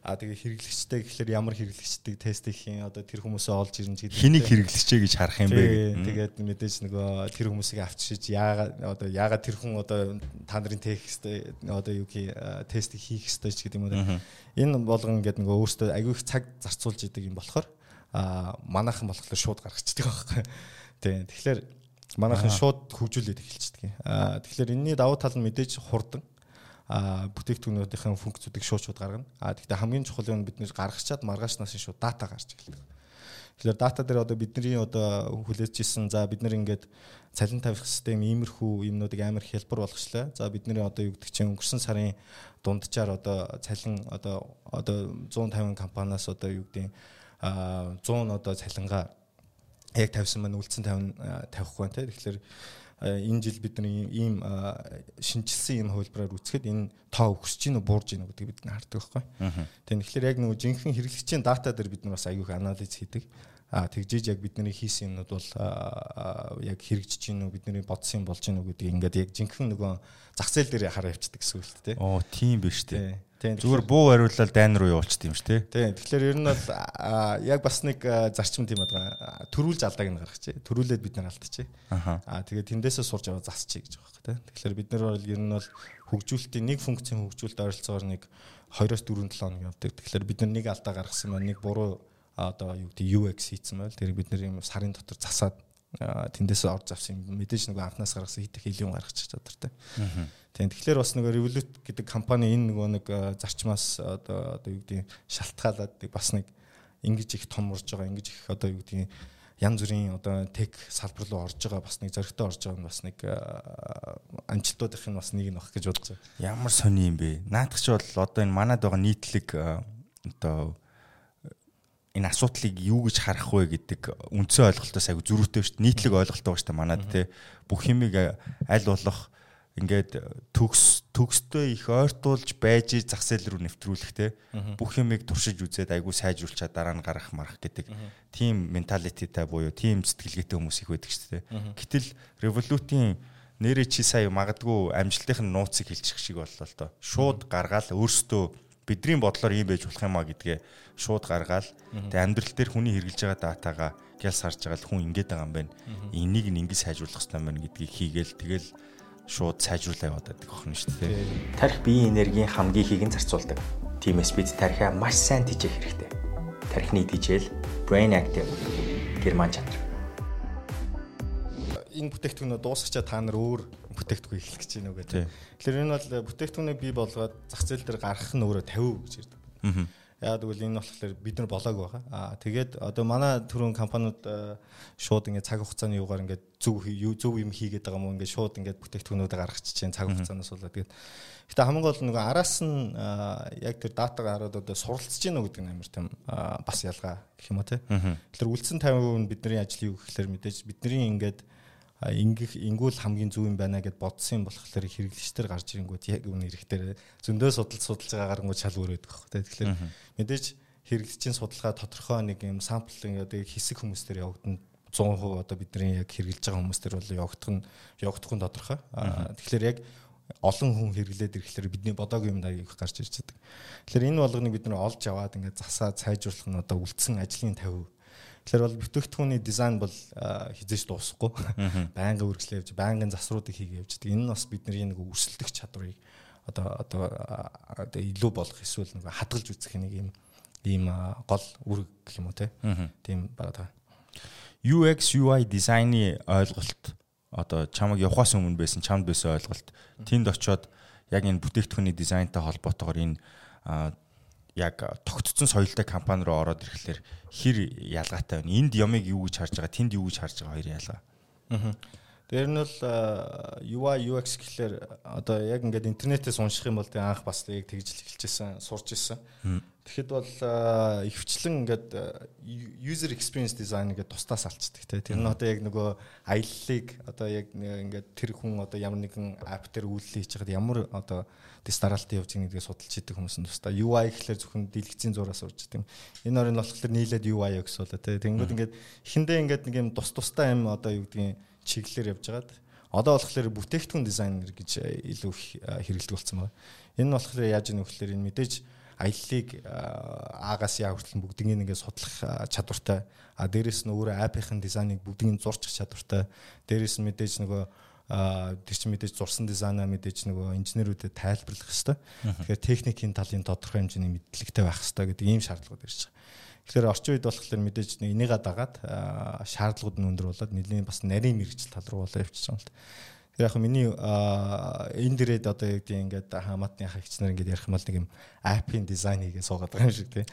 А тэгээ хэрэглэгчтэй гэхэлэр ямар хэрэглэгчтэй тест хийх одоо тэр хүмүүсээ олж ирнэ гэдэг. Хэнийг хэрэглэгчээ гэж харах юм бэ? Тэгээд мэдээж нөгөө тэр хүмүүсийг авчиж яагаад одоо яагаад тэр хүн одоо та нарын текст одоо юу ки тест хийх ёстой ч гэдэг юм уу. Энэ болгон ингээд нөгөө өөртөө аягүй их цаг зарцуулж идэг юм болохоор а манайхан болохоор шууд гаргацдаг байхгүй. Тийм. Тэгэхээр манайхан шууд хөгжүүлээд эхэлчихдэг. А тэгэхээр энэний давуу тал нь мэдээж хурдан бүтээгдэхүүнүүдийн функцүүдийг шууд шууд гаргана. А тэгвэл хамгийн чухал нь бид нэр гаргачаад маргааснаас шууд дата гарч эхэлдэг. Тэгэхээр дата дээр одоо бидний одоо хүлээжсэн за бид нэр ингээд цалин тавих систем иймэрхүү юмнуудыг амар хялбар болгочлаа. За бидний одоо юу гэдэг чинь өнгөрсөн сарын дунджаар одоо цалин одоо одоо 150 компаниас одоо юу гэдэг а 100 одоо цалингаа яг тавьсан маань үлдсэн 50 тавихгүй байна те. Тэгэхээр энэ жил бид нар ийм шинжилсэн юм хувилбараар үүсгэхэд энэ тоо өсөж гин үү буурж гин үү гэдгийг бид хардаг байхгүй. Тэгэхээр яг нөгөө жинхэнэ хэрэглэгчийн дата дээр бид нар бас аюух анализ хийдэг. А тэгжээж яг бидний хийсэн юмнууд бол яг хэрэгжиж гин үү бидний бодсон юм болж гин үү гэдгийг ингээд яг жинхэнэ нөгөө зах зээл дээр хараа явцдаг гэсэн үг л дээ. Оо тийм биш үү. Зүгээр буу хариулаад дайн руу явуулчих юм шүү, тий. Тийм. Тэгэхээр ер нь бол яг бас нэг зарчим тийм байгаа. Төрүүлж алдааг нь гаргачих. Төрүүлээд бид нар алдчих. Аа. Тэгээд тэндээсээ сурж аваа засчих гэж байгаа юм, тий. Тэгэхээр бид нар бол ер нь бол хөгжүүлэлтийн нэг функцийн хөгжүүлэлт ойролцоогоор нэг 2-оос 4 7 хоног явдаг. Тэгэхээр бид нар нэг алдаа гаргасан маань нэг буруу одоо юу гэдэг UX хийцэн байл. Тэр бид нар юм сарын дотор засаад тэндээс орж авсан юм. Мэдээж нэг анхнаас гаргасан хит их хилийн гаргачих чадвартай. Тийм тэгэхээр бас нөгөө Revolut гэдэг компани энэ нөгөө нэг зарчмаас одоо одоо юу гэдэг шалтгаалаад бас нэг ингэж их том урж байгаа ингэж их одоо юу гэдэг янз бүрийн одоо тех салбар руу орж байгаа бас нэг зөрөгтэй орж байгаа нь бас нэг амжилтуудынх нь бас нэг нь баг гэж бодож байгаа. Ямар сони юм бэ? Наадах чи бол одоо энэ манад байгаа нийтлэг одоо энэ асуудлыг юу гэж харах вэ гэдэг үндсэн ойлголтоос айгу зөрүүтэй шүү дээ. Нийтлэг ойлголт байгаа шүү дээ манад те. Бүх юмыг аль болох ингээд төгс төгсдөө их ойртуулж байж зах зээл рүү нэвтрүүлэх те. Бүх юмыг туршиж үзээд айгу сайжруулчаад дараа нь гарах марах гэдэг тийм менталититай буюу тийм сэтгэлгээтэй хүмүүс их байдаг шүү дээ. Гэтэл револютийн нэрээ чи сая магадгүй амжилтынх нь нууцыг хэлчих шиг боллоо л доо. Шууд гаргаал өөртөө бидний бодлоор ийм байж болох юм а гэдгээ шууд гаргаал. Тэгээ амьдрал дээр хүний хэрэгжилж байгаа датагаа гялс харж байгаа л хүн ингэж байгаа юм байна. Энийг нь ингэж сайжруулах хэрэгтэй байна гэдгийг хийгээл тэгэл шууд сайжруулаа яваад байдаг охин шүү дээ. Тарих биеийн энергийн хамгийн ихийг нь зарцуулдаг. Тиймээс бид тарихаа маш сайн тижээх хэрэгтэй. Тарихны тижэл brain active герман чанар. Энэ бүтээгдэхүүнөө дуусгачаа та нар өөр бүтээгдэхүүн эхлэх гэж байна уу гэдэг. Тэгэхээр энэ бол бүтээгдэхүүнээ бий болгоод зах зээл дээр гаргах нь өөрөө 50 гэж ярьдаг. Яагаад гэвэл энэ болохоор бид нар болоог байгаа. Аа тэгээд одоо манай түрүүн компаниуд шууд ингээд цаг хугацааны юугаар ингээд зөв зөв юм хийгээд байгаа юм ингээд шууд ингээд бүтээгдэхүүнүүдээ гаргачих чинь цаг хугацаанаас болоод тэгээд Гэтэ хамгийн гол нөгөө араас нь яг тэр датагаа хараад одоо суралцж гинөө гэдэг нь амар тийм бас ялгаа гэх юм уу те. Тэгэхээр үлдсэн 50% нь бидний ажил юу гэхээр мэдээж бидний ингээд ингэх ингүүл хамгийн зөв юм байна гэд бодсон юм болохоор хэрэглэгчдэр гарч ирэнгүүт яг үнэ хэрэгтэй зөндөө судалж судалж байгаа гарангууд шал өрөөд байгаа хөө. Тэгэхээр мэдээж хэрэглэгчийн судалгаа тодорхой нэг юм сампл ингээд хэсэг хүмүүстээр явагдана 100% одоо бидний яг хэрэгжилж байгаа хүмүүстэр бол явагдах нь явагдах нь тодорхой. Тэгэхээр яг олон хүн хэрэглээд ирэхлээр бидний бодоогүй юм даа гарч ирж байгаа. Тэгэхээр энэ болгоныг бид нар олж аваад ингээд засаад сайжруулах нь одоо үлдсэн ажлын 50 Тэгэхээр бол бүтээгдэхүүний дизайн бол хизээч дуусахгүй. Байнгын үргэлжлээ явж, байнгын засруудыг хийгээ явж. Энэ нь бас бидний нэг өрсөлдөх чадварыг одоо одоо одоо илүү болох эсвэл нэг хадгалж үзэх нэг юм ийм гол үүрэг юм уу те. Тийм байгаа. UX UI дизайны ойлголт одоо чамаг явахаас өмнө байсан чамд байсан ойлголт тэнд очоод яг энэ бүтээгдэхүүний дизайнтай холбоотойгоор энэ яг тогтцсон соёлтой компани руу ороод ирэхлээр хэр ялгаатай байна. Энд ямыг юу гэж харж байгаа, тэнд юу гэж харж байгаа хоёр ялгаа. Аа. Тэр нь бол UI UX гэхэлэр одоо яг ингээд интернетээс унших юм бол тэг анх бас яг тэгж л эхэлжсэн, сурч ирсэн. Тэгэхэд бол ихвчлэн ингээд user experience design гэдэг тусдаас алцдаг те. Тэр нь одоо яг нөгөө аяллыг одоо яг ингээд тэр хүн одоо ямар нэгэн app дээр үйлдэл хийж байхад ямар одоо дистаралтын явж байгаа гэдгийг судалж идэг хүмүүс нь тусдаа UI гэхэлэр зөвхөн дэлгэцийн зураас урж идэг. Энэ орын болохоор нийлээд UI гэсэн болоо те. Тэнгүүд ингээд эхэндээ ингээд нэг юм тус тустай юм одоо юу гэдгийг чиглэлээр явж байгаад одоо болохоор бүтээгдэхүүн дизайнер гэж илүү хэрэгэлдэг болсон байна. Энэ нь болохоор яаж ийм вөхлөр энэ мэдээж аяллыг аагаас яа хүртэл бүгднийг ингээд судлах чадвартай. А дээрэс нь өөрөө апп-ийн дизайныг бүгднийг зурчих чадвартай. Дээрэс нь мэдээж нөгөө тэр чинь мэдээж зурсан дизайнаа мэдээж нөгөө инженерүүдэд тайлбарлах хэрэгтэй. Тэгэхээр техникийн талын тодорхой хэмжээний мэдлэгтэй байх хэрэгтэй гэдэг ийм шаардлагууд ирж байгаа. Тэгэхээр орчин үед болохоор мэдээж энийгээ дагаад шаардлагууд нь өндөр болоод нэлийн бас нарийн мэрэгжил тал руу болоо явчихсан л та. Тэгэхээр яг миний энэ дээрээ одоо яг тийм ингээд хамаатны хаагчнаар ингээд ярих юм бол нэг юм аппийн дизайн хийгээ суугаад байгаа юм шиг тийм.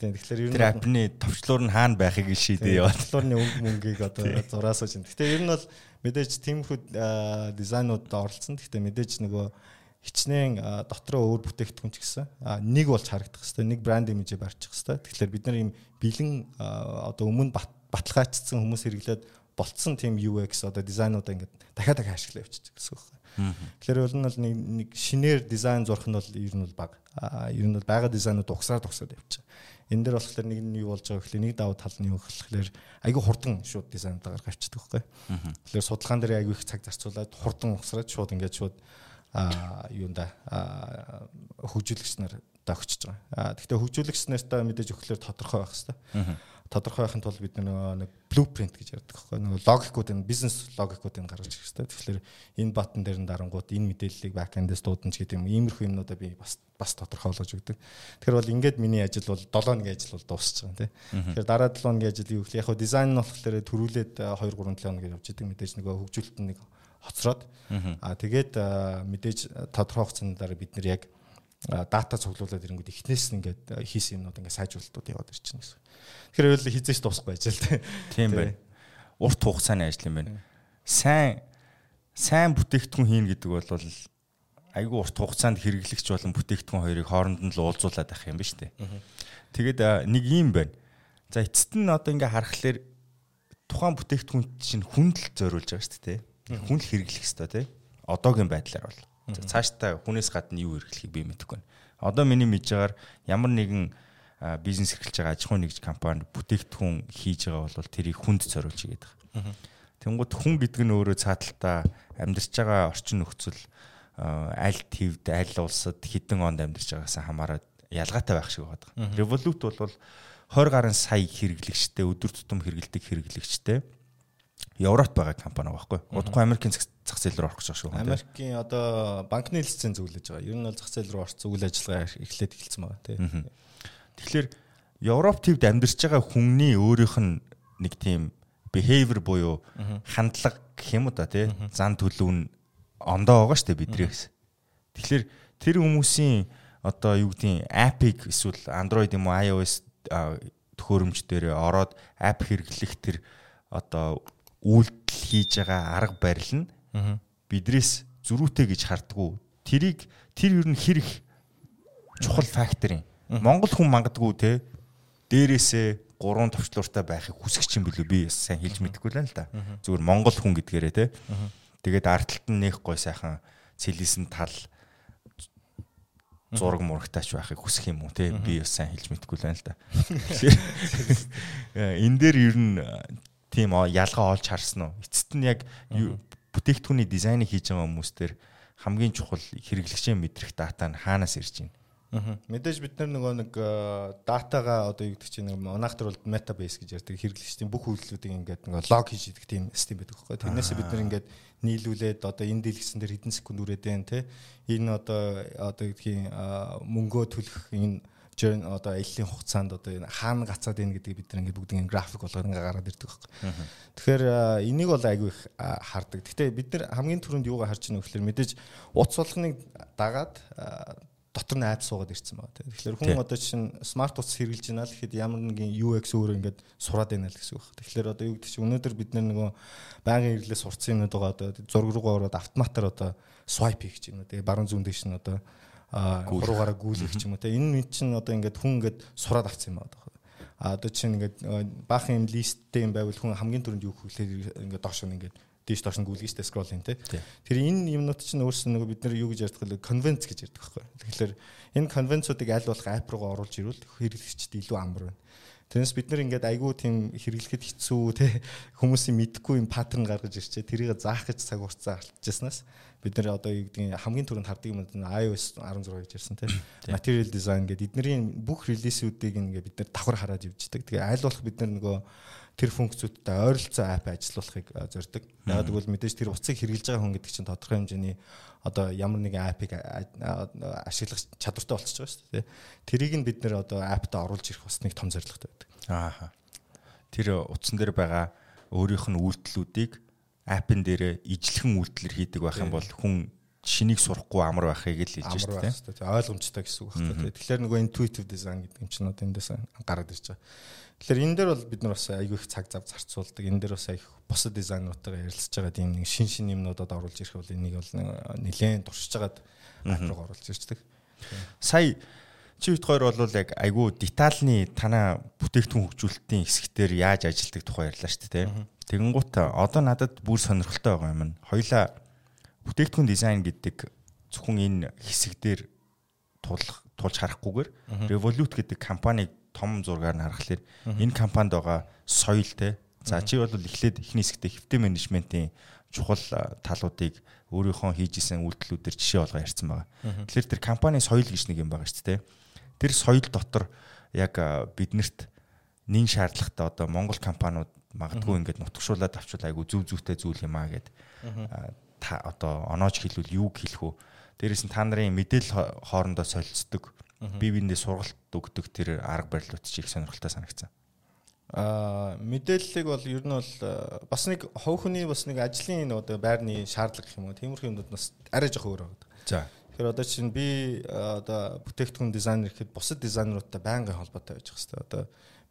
Тийм тэгэхээр ер нь тэр аппны товчлуур нь хаана байхыг шийдээ яваад. Товчлуурны өнгө мөнгийг одоо зураасаа чинь. Гэхдээ ер нь бол мэдээж тиймэрхүү дизайнуудад оролцсон. Гэхдээ мэдээж нөгөө хичнээн дотроо өөр бүтээгдэхүүн ч гэсэн нэг болж харагдах хэвээр нэг брэнд имижээ барьчих хэвээр. Тэгэхээр бид нар ийм бэлэн одоо өмнө баталгаажсан хүмүүс хэрэглээд болцсон тийм UX одоо дизайнуудаа ингээд дахиад дахиад ашиглаа явчих гэсэн үг байна. Тэгэхээр бол нь бол нэг шинээр дизайн зурх нь бол ер нь бол баг. Ер нь бол байгаа дизайнууд угсаад угсаад явчих. Энэ дээр болохоор нэг нь юу болж байгаа гэхлээр нэг давуу тал нь юу гэхлээр айгүй хурдан шууд дизайнтаа гаргаж авчихдаг байхгүй. Тэгэхээр судалгаан дээр айгүй их цаг зарцуулаад хурдан угсраад шууд ингээд шууд юунда хөгжүүлэгч нар та өгчөж байгаа. Гэхдээ хөгжүүлэгч нартай мэдээж өгөхлөөр тодорхой байх хэрэгтэй тодорхой байхын тулд бид нэг блупринт гэж ярьдаг байхгүй нэг логикуудын бизнес логикуудыг гаргаж ирэх хэрэгтэй. Тэгэхээр энэ баттон дээр нь дарангууд энэ мэдээллийг бэкэндээс дуудана гэдэг юм иймэрхүү юмнуудаа би бас бас тодорхой болгож өгдөг. Тэгэхээр бол ингээд миний ажил бол 7 өдрийн ажил бол дуусч байгаа тийм. Тэгэхээр дараа 7 өдрийн ажил юу гэхэл яг хөө дизайн нь болохоор төрүүлээд 2 3 7 өдөр явж идэг мэдээж нөгөө хөгжүүлэлт нэг хоцроод аа тэгээд мэдээж тодорхой хугацааны дараа бид нэр яг дата цуглуулад ирэнгүүт эхнээс нь ингээд хийсэн юмнууд ингээд сайжруулалтууд яваад ирчихнэ гэсэн. Тэгэхээр бол хизээч дуусахгүй ажил тийм байна. Урт хугацааны ажил юм байна. Сайн сайн бүтээгдэхүүн хийн гэдэг бол айгүй урт хугацаанд хэрэглэгч болон бүтээгдэхүүн хоёрыг хооронд нь л уулзуулад байх юм ба штэ. Тэгээд нэг юм байна. За эцэст нь одоо ингээ харахаар тухайн бүтээгдэхүүн чинь хүнд л зориулж байгаа шүү дээ. Хүн л хэрэглэх ёстой тий. Одоогийн байдлаар бол. Цаашдаа хүнээс гадна юу хэрэглэхийг би мэдэхгүй байна. Одоо миний байгаагаар ямар нэгэн бизнес эрхэлж байгаа аж ахуйн нэгж компани бүтээгдэхүүн хийж байгаа бол тэрийг хүнд зориулж игээд байгаа. Тэнгууд хүн гэдэг нь өөрөө цааталтаа амьдарч байгаа орчин нөхцөл аль твд аль улсад хэдэн онд амьдарч байгаас хамаарат ялгаатай байх шиг байна. Revolut бол 20 гаруй сая хэрэглэгчтэй өдөр тутам хэрэгэлдэг хэрэглэгчтэй Европт байгаа компани байгаа байхгүй. Удахгүй Америкийн зах зээл рүү орох гэж байгаа шүү. Америкийн одоо банкны лиценз зөвлөж байгаа. Ер нь бол зах зээл рүү орсон үйл ажиллагаа эхлээд эхэлсэн байгаа тийм. Тэгэхээр Европ төвд амьдарч байгаа хүмүүний өөрийнх нь нэг тийм behavior буюу хандлага гэх юм да тий зан төлөв нь ондоо байгаа штэ бидрээс. Тэгэхээр тэр хүмүүсийн одоо юу гэдгийг апыг эсвэл Android юм уу iOS төхөөрөмж дээр ороод ап хэрэглэх тэр одоо үйлдэл хийж байгаа арга барил нь бидрээс зөрүүтэй гэж хардггүй. Тэрийг тэр ер нь хэрэг чухал фактор юм. Монгол хүн мангадгүй те дээрээсээ гурван товчлууртай байхыг хүсэж чинь билүү би сайн хэлж мэдэхгүй л да. Зүгээр монгол хүн гэдгээрээ те. Тэгээд артталт нь нэх гой сайхан цэлисэн тал зураг мурагтаач байхыг хүсэх юм уу те би бас сайн хэлж мэдэхгүй л байна л да. Тэгэхээр энэ дээр ер нь тийм ялгаа олж харсан уу? Эцэст нь яг бүтээгдэхүүний дизайныг хийж байгаа хүмүүс төр хамгийн чухал хэрэглэгчээ мэдрэх дата нь хаанаас ирж байна? Мэдээж бид нар нөгөө нэг э, датагаа одоо юу гэдэг чинь нэг манайхтар бол метабейс гэж ярьдаг хэрэглэгчдийн бүх үйлдэлүүдийг ингээд нөгөө лог хийж идэг тийм систем байдаг байхгүй. Тэрнээсээ бид нар ингээд нийлүүлээд одоо энэ дэлгэсэн дээр хэдэн секунд үрээд байна те. Энэ одоо одоо гэдгийг мөнгөө төлөх энэ жирн одоо аяллийн хугацаанд одоо энэ хаана гацаад байна гэдгийг бид нар ингээд бүгд ингээд график болгоод ингээд гараад ирдэг байхгүй. Тэгэхээр энийг бол айгүй их хардаг. Гэхдээ бид нар хамгийн түрүүнд юугаар харж байгаа вэ гэхээр мэдээж утас болгоныг дагаад дотор нь айд суугаад ирсэн байгаа тийм. Тэгэхээр хүн одоо чинь смарт утас хэрэгжилж байна л гэхэд ямар нэгэн UX өөрөө ингээд сураад байна л гэсэн үг. Тэгэхээр одоо юу гэдэг чинь өнөөдөр бид нөгөө байнгын хэрэглээ сурцсан юмнууд байгаа одоо зураг руугаа ороод автоматар одоо swipe хийж байна. Тэгээ баруун зүүн дэш нь одоо гуруугаараа гүйлэх ч юм уу тийм. Энэ чинь одоо ингээд хүн ингээд сураад авсан юм байна. А одоо чинь ингээд баахан юм листтэй юм байвал хүн хамгийн түрүүнд юу хөглөхөөр ингээд доош нь ингээд дээш доош нь гүйлгэж штэ скроллинг тий. Тэр энэ юмнууд чинь өөрсдөө нөгөө бид нар юу гэж ярьдаг вэ? Конвенц гэж ярьдаг байхгүй. Тэгэхээр энэ конвенцуудыг аль болох ап руугаа оруулж ирвэл хэрэглэгчд илүү амар байна. Тэрнээс бид нар ингээд айгүй тийм хэрэглэхэд хэцүү те хүмүүсийн мэдхгүй юм паттерн гаргаж ирчээ. Тэрийг заах гэж цаг хугацаа алдчихснаас бид нар одоо юу гэдгийг хамгийн түрүүнд хардаг юм iOS 16 гэж ярьсан те material design гэдэг эднэрийн бүх релизүүдийг ингээд бид нар давхар хараад явждаг. Тэгээ аль болох бид нар нөгөө тэр функцүүдтэй ойролцоо апп ажиллуулахыг зорддог. Яг гэвэл мэдээж тэр утсыг хэрэгжилж байгаа хүн гэдэг чинь тодорхой хэмжээний одоо ямар нэгэн аппыг ашиглах чадвартай болчихж байгаа шүү дээ. Тэрийг нь бид нэр одоо апптаа оруулж ирэх бас нэг том зорилготой байдаг. Аа. Тэр утсан дээр байгаа өөрийнх нь үйлдэлүүдийг аппен дээр ижлэхэн үйлдэлэр хийдэг байх юм бол хүн шинийг сурахгүй амар байхыг л хэлж шүү дээ. Ойлгомжтой гэсэн үг байна. Тэгэхээр нөгөө intuitive design гэдэг юм чинь одоо эндээс гараад ирж байгаа. Тэгэхээр энэ дээр бол бид нар бас айгүй их цаг зав зарцуулдаг. Энэ дээр бас их бусад дизайнеруудтайгаа ярилцж байгаа тийм нэг шин шин юмнуудад оруулж ирэх бол энийг бол нэлээд туршиж байгаад апрог оруулж ирчдэг. Сая чи бит хоёр бол яг айгүй детальны танаа бүтээгдэхүүн хөгжүүлэлтийн хэсгээр яаж ажилладаг тухай ярьлаа шүү дээ. Тэгэнгუთ одоо надад бүр сонирхолтой байгаа юм. Хоёлаа бүтээгдэхүүн дизайн гэдэг зөвхөн энэ хэсэг дээр тулж харахгүйгээр Revolut гэдэг компаниг том зургаар нь харахаар энэ компанид байгаа соёл те за чи бол эхлээд эхний хэсэгтээ хэвтэй менежментийн чухал талуудыг өөрийнхөө хийж исэн үйлдэлүүдээр жишээ болгоо ярьсан байгаа. Тэгэхээр тэр компани соёл гэж нэг юм байгаа шүү дээ. Тэр соёл дотор яг биднэрт нин шаардлагатай одоо Монгол компаниуд магадгүй ингээд нутгшуулаад авчвал айгу зүв зүвтэй зүйл юм аа гэд та одоо оноож хэлвэл юу хэлэх үү? Дээрээс нь та нарын мэдээлэл хоорондоо солилцдог бие биендээ сургалт өгдөг тэр арга барилууд чи их сонирхолтой санагдсан. Аа мэдээллийг бол ер нь бол бас нэг хов хүний бас нэг ажлын одоо байрны шаардлага гэх юм уу тиймэрхүү юмуд бас арай жоох өөр байна. За. Тэгэхээр одоо чинь би одоо бүтээгдэхүүн дизайнер гэхэд бусад дизайнеруудтай байнгын холбоотой байж хэвээр. Одоо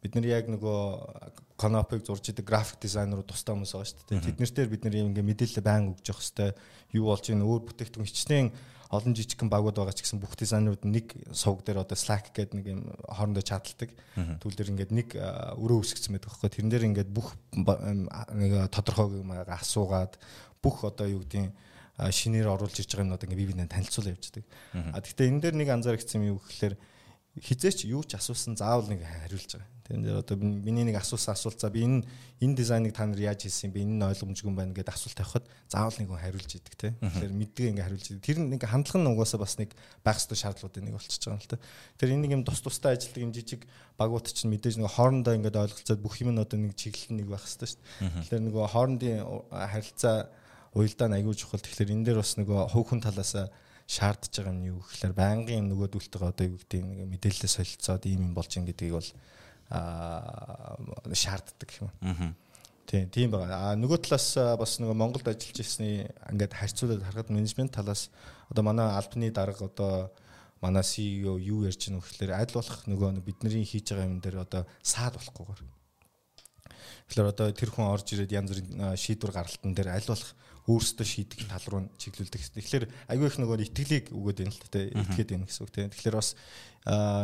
бид нар яг нөгөө конопыг зурж идэг график дизайнерууд тустай хүмүүс байгаа шүү дээ. Тэд нэртээр бид нар юм ингээ мэдээлэл байнг өгж явах хэвээр юу болж ийн өөр бүтээгдэхүүн хичнээн олон жижигхэн багууд байгаа ч гэсэн бүх дизайнерууд нэг сувг дээр одоо Slack гэдэг нэг юм хоорондоо чаталдаг. Түүл дээр ингээд нэг өрөө үсгэсэн байдаг байхгүй. Тэрэн дээр ингээд бүх нэг тодорхой асуугаад бүх одоо юу гэдгийг шинээр оруулж ирж байгаа юмнууд ингээ бие биенээ танилцуулж явждаг. А гэхдээ энэ дээр нэг анзаарчихсан юм юу гэхээр хизээч юу ч асуусан заавал нэг хариулж байгаа. Тэгэн дээр одоо миний нэг асуусан асуулт за би энэ энэ дизайныг та нар яаж хийсэн би энэ нь ойлгомжгүй байна гэдээ асуулт тавихад заавал нэг хүн хариулж идэг те. Тэгэхээр мэддэг ингээ хариулж идэг. Тэр нэг хандлага нь угаасаа бас нэг байх ёстой шаардлагуудын нэг болчихж байгаа юм л та. Тэр энийг юм тус тустай ажилтдаг юм жижиг багууд чинь мэдээж нэг хоорондоо ингээ ойлголцоод бүх юм нь одоо нэг чиглэл нэг байх ёстой шүү дээ. Тэгэхээр нөгөө хоорондын харилцаа уялдаа нь аягүй чухал. Тэгэхээр энэ дээр бас нөгөө хөв хүн талаас шаардж байгаа юм юу гэхээр байнгын нөгөөдөлтөг одоо юу гэдэг нэг мэдээлэлээ солилцоод ийм юм болж ин гэдгийг бол аа шаарддаг юм. Аа. Тийм, тийм байгаа. А нөгөө талаас бас нөгөө Монголд ажиллаж ирсний ингээд харьцуулаад харахад менежмент талаас одоо манай албаны дарга одоо манай CEO юу ярьж байгаа гэхээр аль болох нөгөө бидний хийж байгаа юм дээр одоо саад болохгүйгээр. Тэгэхээр одоо тэр хүн орж ирээд янз бүрийн шийдвэр гаргалтан дээр аль болох өөрсдөө шийдэх тал руу чиглүүлдэг. Тэгэхээр айгүй их нөгөө итгэлийг өгөөд байна л тэ итгээд байна гэсэн үг тийм. Тэгэхээр бас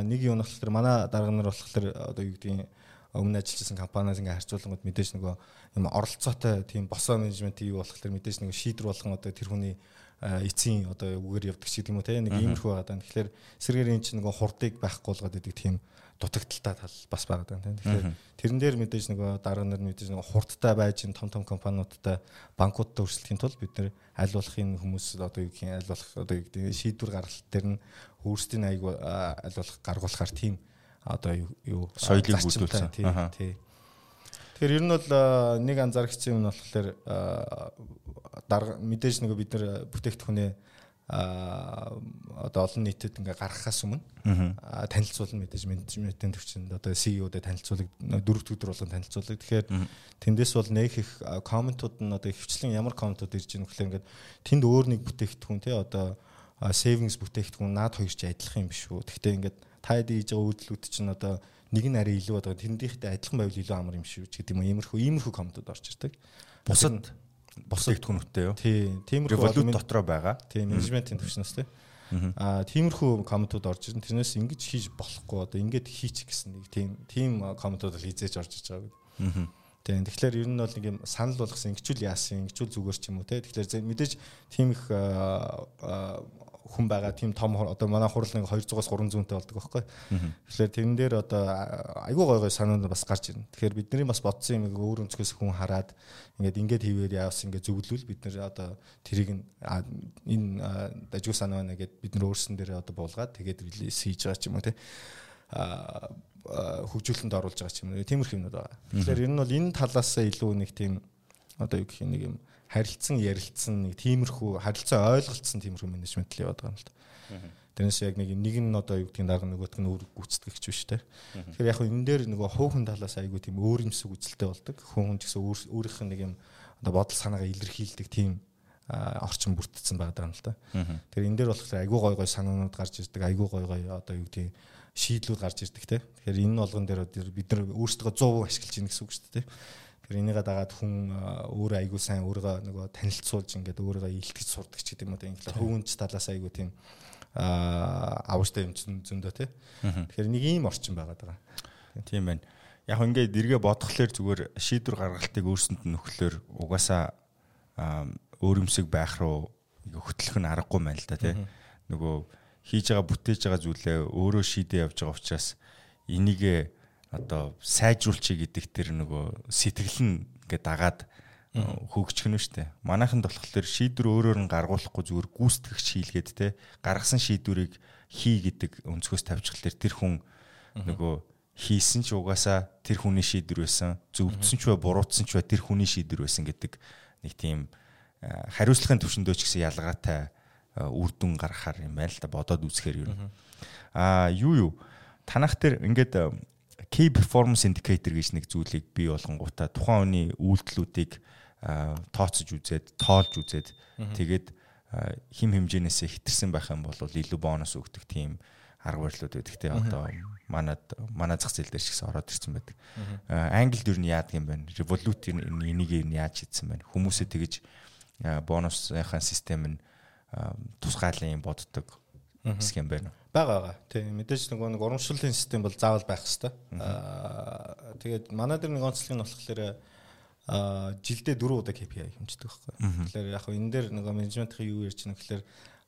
нэг юм болохоор манай дарга нар болохоор одоо юу гэдгийг өмнө ажиллажсэн компаниас ингээ харьцуулангууд мэдээж нөгөө юм оролцоотой тийм босоо менежмент юу болохоор мэдээж нөгөө шийдвэр болгон одоо тэр хүний эцсийн одоо үгээр явдаг ч гэдэг юм уу те нэг иймэрхүү байгаа даа. Тэгэхээр сэргээр энэ чинь нөгөө хурдыг байхгүй болгоод идэг тийм дутагдaltaй тал бас байгаа даа. Тэгэхээр тэрэн дээр мэдээж нөгөө дарга нар мэдээж нөгөө хурдтай байж том том компаниудтай банкудтай өрсөлдөхийн тулд бид нэр аль болохын хүмүүс одоо юу гэх юм аль болох одоо юу гэдэг шийдвэр гаргалт дээр нь өөрсдийн аяг аль болох гаргуулахар тийм одоо юу соёлыг бүрдүүлсэн. Тий. Тэгэхээр ер нь бол нэг анзаарчихсан юм нь болохоор дарга мэдээж нөгөө бид нар бүтээгдэхүүнээ а одоо олон нийтэд ингээ гаргахаас өмнө танилцуулна мэдээж менежментийн төвчөнд одоо CEO-дэд танилцуулаг дөрөв өдөр болгон танилцуулаг. Тэгэхээр тэндээс бол нэг их комментууд нь одоо хвчлэн ямар комментууд ирж байгаа нөхлөө ингээд тэнд өөр нэг бүтээгдэхүүн те одоо savings бүтээгдэхүүн наад хоёр ч адилхан юм биш үү. Гэхдээ ингээд таад хийж байгаа үйлдэлүүд чинь одоо нэг нь арай илүү байгаа тэндийнхтэй адилхан байвал илүү амар юм шүү ч гэдэг юм. Иймэрхүү иймэрхүү комментууд орж ирдэг. Бусад бос бүтээгдэхүүнүүдтэй юу? Тий. Тиймэрхүү валют дотроо байгаа. Тий, менежментийн төвчнөөс тий. Аа тиймэрхүү комментууд орж ирэн. Тэрнээс ингэж хийж болохгүй одоо ингэж хийчих гэсэн нэг тийм тийм комментууд л хизээж орж иж байгаа. Аа. Тийм. Тэгэхээр ер нь бол нэг юм санал болгосон ингэчүүл яасан, ингэчүүл зүгээр ч юм уу те. Тэгэхээр мэдээж тийм их хүн байгаа тийм том одоо манай хурал нэг 200-аас 300-тэй болдог байхгүй. Тэгэхээр тэрэн дээр одоо айгүй гой гой санаанд бас гарч ирнэ. Тэгэхээр бидний бас бодсон юм өөр өнцгөөс хүн хараад ингээд ингээд хийвээр яавс ингээд зөвлөвл бид нэр одоо тэрийг энэ дажгүй санаа байна гэд бид нар өөрсөн дээр одоо буулгаад тэгээд релиз хийж байгаа ч юм уу те а хөгжүүлэлтэнд оруулж байгаа ч юм уу тиймэрхүү юмнууд байгаа. Тэгэхээр ер нь бол энэ талаас илүү нэг тийм одоо юу гэх юм нэг юм харилцсан ярилцсан нэг тиймэрхүү харилцаа ойлголцсон тиймэрхүү менежмент л яваад байгаа юм л та. Тэрнээс яг нэг нэг нь одоо юу гэдгийг дарга нөгөөтг нь өөр гүйцэтгэгч биш те. Тэгэхээр яг энэ дээр нөгөө хөөхөн талаас айгүй тийм өөр юмсэг үзэлтэй болдог. Хөөхөн ч гэсэн өөрийнх нь нэг юм одоо бодол санаагаа илэрхийлдэг тийм орчин бүрдсэн байгаа юм л та. Тэгэхээр энэ дээр болохоор айгүй гой гой санаанууд гарч ирдэг, айгүй гой гой одоо юу гэдгийг шийдлүүд гарч ирдэг те. Тэгэхээр энэ болгон дээр бид нар өөрсдөө 100% ашиглаж ийн гэсэн үг шүү дээ. Тэр энийгээ дагаад хүн өөрөө айгүй сайн өөрийгөө нөгөө танилцуулж ингээд өөрийгөө илтгэж сурдаг ч гэдэг юм уу ингээд хөвгөнч талаас айгүй тийм авартай юм зөндөө тий. Тэгэхээр нэг ийм орчин байгаад байгаа. Тийм байна. Яг ингээд эргээ бодглохлоор зүгээр шийдвэр гаргалтыг өөрсөнд нь нөхлөөр угаасаа өөрөмсөг байх руу хөтлөх нь аргагүй мэн л да тий. Нөгөө хийж байгаа бүтээж байгаа зүйлээ өөрөө шийдээ явж байгаа учраас энийгээ одоо сайжруулчих гэдэг тэр нөгөө сэтгэл нь ингээд дагаад хөгжих нь штэ. Манайханд болохоор шийдвэр өөрөөр нь гаргуулахгүй зүгээр гүйцэтгэгч хийлгээд те гаргасан шийдвэрийг хий гэдэг өнцгөөс тавьчихлаар тэр хүн нөгөө хийсэн ч угаасаа тэр хүний шийдвэр байсан. Зөвдсөн ч бай, буруутсан ч бай тэр хүний шийдвэр байсан гэдэг нэг тийм хариуцлагын төвшөндөө ч гэсэн ялгаатай үр дүн гаргахаар юм байна л да бодоод үзэхээр юу. Аа юу юу танах тэр ингээд key performance indicator гэж нэг зүйлийг бий болгонгуудаа тухайн хүний үйлдэлүүдийг тооцож үзээд, тоолж үзээд тэгээд хим хэмжээнээс хэтэрсэн байх юм бол илүү бонус өгдөг тийм арга барилууд байдаг те одоо манад манай зах зээл дээр шигс ороод ирсэн байдаг. Англид юу нь яадаг юм бэ? Revolut энийг яаж хийсэн бэ? Хүмүүсээ тэгэж бонусынхаа систем нь тусгаалan юм боддог схем байна уу? Бага бага. Тийм мэдээж нөгөө нэг урамшууллын систем бол заавал байх хэрэгтэй. Аа тэгээд манай дээр нэг онцлог нь болохоор аа жилдээ 4 удаа KPI хэмждэг байхгүй. Тэгэхээр яг энэ дээр нөгөө менежментийн юу ярьж байна гэхээр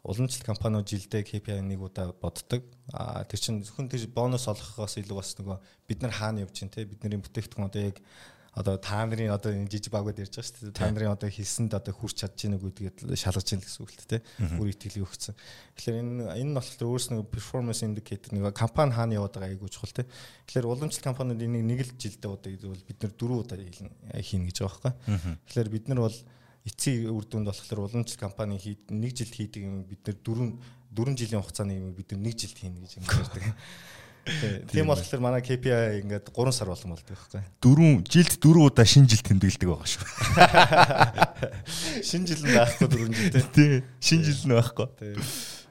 уламжлалт компаниуд жилдээ KPI нэг удаа боддог. Аа тэр чинь зөвхөн тэр бонус олгохоос илүү бас нөгөө бид нар хаана явж чинь те бидний бүтээгдэхүүн одоо яг одоо та нарын одоо энэ жижиг багууд ярьж байгаа шүү дээ. Та нарын одоо хийсэнд одоо хүрч чадж гэнэ гэдгээд шалгаж гэнэ гэсэн үг л дээ. Бүр итгэл өгсөн. Тэгэхээр энэ энэ нь болохоор өөрөөс нэг performance indicator нэг компани хаана яваад байгаа айгуу чухал те. Тэгэхээр уламжлалт компаниуд энийг нэг л жилдээ удаа бол бид нар дөрөв удаа хийнэ гэж байгаа байхгүй. Тэгэхээр бид нар бол эцсийн үр дүнд болохоор уламжлалт компани нэг жилд хийдэг юм бид нар дөрөв дөрвөн жилийн хугацааны юм бид нар нэг жилд хийнэ гэж ингэдэг. Тийм болохоор манай KPI ингээд 3 сар болгон болдог байхгүй. Дөрөв жилд дөрөв удаа шинэ жил тэмдэглэдэг байгаа шүү. Шинэ жил нь байхгүй дөрөв жил тий. Шинэ жил нь байхгүй.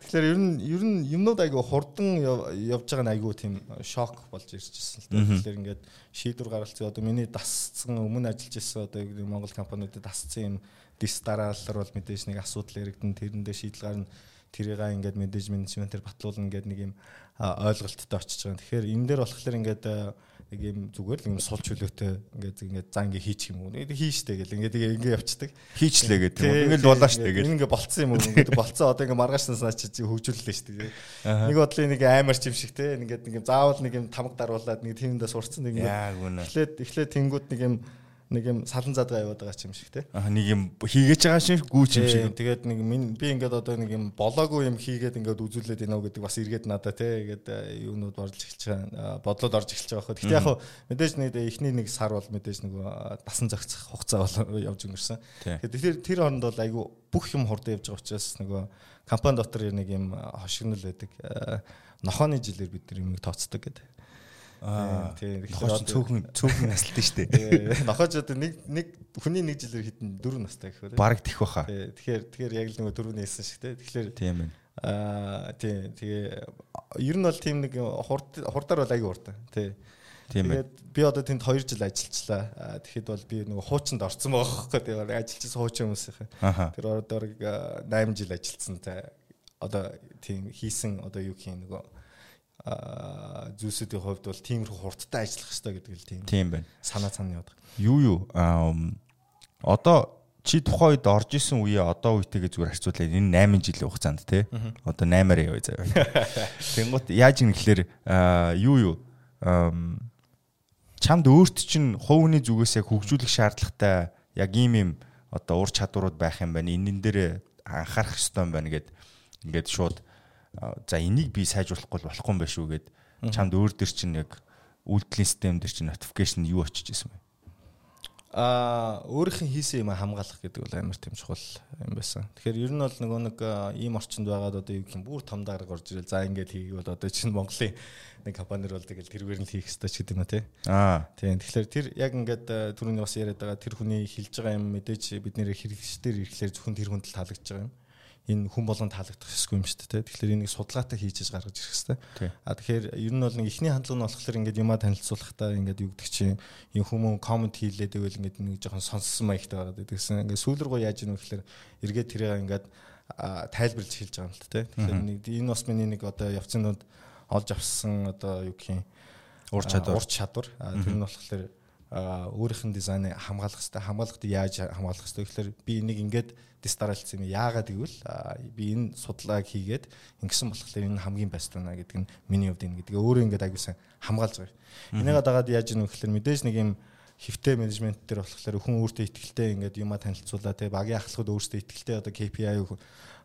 Тэгэхээр ер нь ер нь юмнууд айгу хурдан явж байгаа нь айгу тийм шок болж байсан л дээ. Тэгэхээр ингээд шийдвэр гаргалцсан одоо миний дасцсан өмнө ажиллаж ирсэн одоо Монгол компаниудад дасцсан юм дис дараалал бол мэдээж нэг асуудал яригдан тэрэндээ шийдэл гарна тэрийг ингээд менежментээр батлуулна гэдэг нэг юм ойлголттой очиж байгаа. Тэгэхээр энэ дээр болохоор ингээд нэг юм зүгээр л юм сул чөлөөтэй ингээд ингээд за ингээд хийчих юм уу. Хийштэй гэл ингээд ингээд явцдаг. Хийчлээ гэдэг юм. Ингээд болоо штэ гэл. Ингээд болцсон юм уу. Ингээд болцсон одоо ингээд маргаашнаас чи хөгжүүллээ штэ. Нэг бодлын нэг амар ч юм шиг те. Ингээд нэг юм заавал нэг юм тамга даруулаад нэг тиймдээ сурцсан нэг ингээд. Эхлээд эхлээд тэнгууд нэг юм нэг юм салан задгаа яваад байгаа юм шиг те. Аа нэг юм хийгээж байгаа шиг гүүч юм шиг. Тэгээд нэг би ингээд одоо нэг юм болоогүй юм хийгээд ингээд үзүүлээдийнэ гэдэг бас эргээд надаа те. Тэгээд э, юунууд орж эхэлж байгаа бодлоод орж эхэлж байгаа хөө. Гэтэ яг хөө мэдээж нэг эхний нэг сар бол мэдээж нэг дасан зохицох хугацаа бол явж өнгөрсөн. Тэгээд тэр хооронд бол айгүй бүх юм хурдан явж байгаа учраас нөгөө компани дотор нэг юм хошигнол байдаг. Нохооны жилээр бид юм тооцдог гэдэг. Аа тийм. Нохооч цөөхөн цөөхөн наслтай шүү дээ. Нохооч одоо нэг нэг хүний нэг жилээр хитэн дөрөв настай гэх үү? Бараг тэх баха. Тэгэхээр тэгэхээр яг л нөгөө дөрөвний хэлсэн шиг те. Тэгэхээр тийм ээ. Аа тийм. Тэгээ ер нь бол тийм нэг хурд хурдаар бол аягүй хурдан. Тий. Тийм ээ. Би одоо тэнд 2 жил ажиллажлаа. Тэгэхэд бол би нөгөө хуучинд орцсон байгаа хөөхгүй. Тэгээ ажиллажсэн хуучин хүмүүсийн. Тэр одоо 8 жил ажилласан. Одоо тийм хийсэн одоо юу гэх юм нөгөө зүйлсүүдийн хувьд бол тиймэрхүү хурдтай ажиллах хэрэгтэй гэдэг л тийм. Тийм байна. Санаа цаана яваад. Юу юу одоо чи тухайн үед орж исэн үеэ одоо үетэйгээ зүгээр харьцуулаад энэ 8 жилийн хугацаанд тий. Одоо 8-аар явъя заяа. Тэнгуут яаж юм гэхэлэр юу юу чамд өөрт чинь хувийн зүгээс яг хөгжүүлэх шаардлагатай яг ийм юм одоо ур чадварууд байх юм байна. Энэн дээр анхаарах хэрэгтэй юм байна гэд ингээд шууд за энийг би сайжруулахгүй болохгүй юм байна шүү гэд чамд өөр төр чинь яг үйлдэлийн систем дээр чинь notification юу очиж исэн бэ? Аа өөрийнх нь хийсэн юм хамгаалах гэдэг бол амар тийм чухал юм байсан. Тэгэхээр ер нь бол нөгөө нэг ийм орчинд байгаад одоо юу гэх юм бүр том дарга орж ирэл за ингээд хийгвэл одоо чинь Монголын нэг компанир бол тэгэл тэргээр нь хийх хэрэгтэй ч гэдэг юм а тий. Аа тийм. Тэгэхээр тэр яг ингээд түрүүний бас яриад байгаа тэр хүний хэлж байгаа юм мэдээж бидний хэрэглэгчдэр ирэхлээр зөвхөн тэр хүнд л таалагдж байгаа юм энэ хүн болгон таалагдах хэсгүй юм шүү дээ. Тэгэхээр энийг судалгаатай хийж гаргаж ирэх хэрэгтэй. А тэгэхээр ер нь бол нэг ихний хандлага нь болохоор ингээд юмаа танилцуулахдаа ингээд юу гэдэг чинь энэ хүмүүс комент хийлээд байвал ингээд нэг жоохон сонссон маягтай байгаа гэдэгсэн. Ингээд сүүл рүү яаж ийнө гэхээр эргээд тэрээ ингээд тайлбарлаж хэлж байгаа юм л тэ. Тэгэхээр нэг энэ бас миний нэг одоо явцын донд олж авсан одоо юу гэх юм ур чадвар ур чадвар. Тэр нь болохоор өөрийнх нь дизайныг хамгаалах хэрэгтэй. Хамгаалахад яаж хамгаалах хэрэгтэй гэхээр би энийг ингээд дистаралцсан юм. Яагаад гэвэл би энэ судалгааг хийгээд ингэсэн болохоор энэ хамгийн бест байна гэдэг нь миний хувьд энэ гэдэг. Өөрөө ингээд агуулсан хамгаалж байгаа. Энийгээ дагаад яаж ийм гэхээр мэдээж нэг юм хөвтэй менежмент дээр болохоор хүн өөртөө ихтэй ингээд юма танилцуулаа те багийн ахлагууд өөртөө ихтэй одоо KPI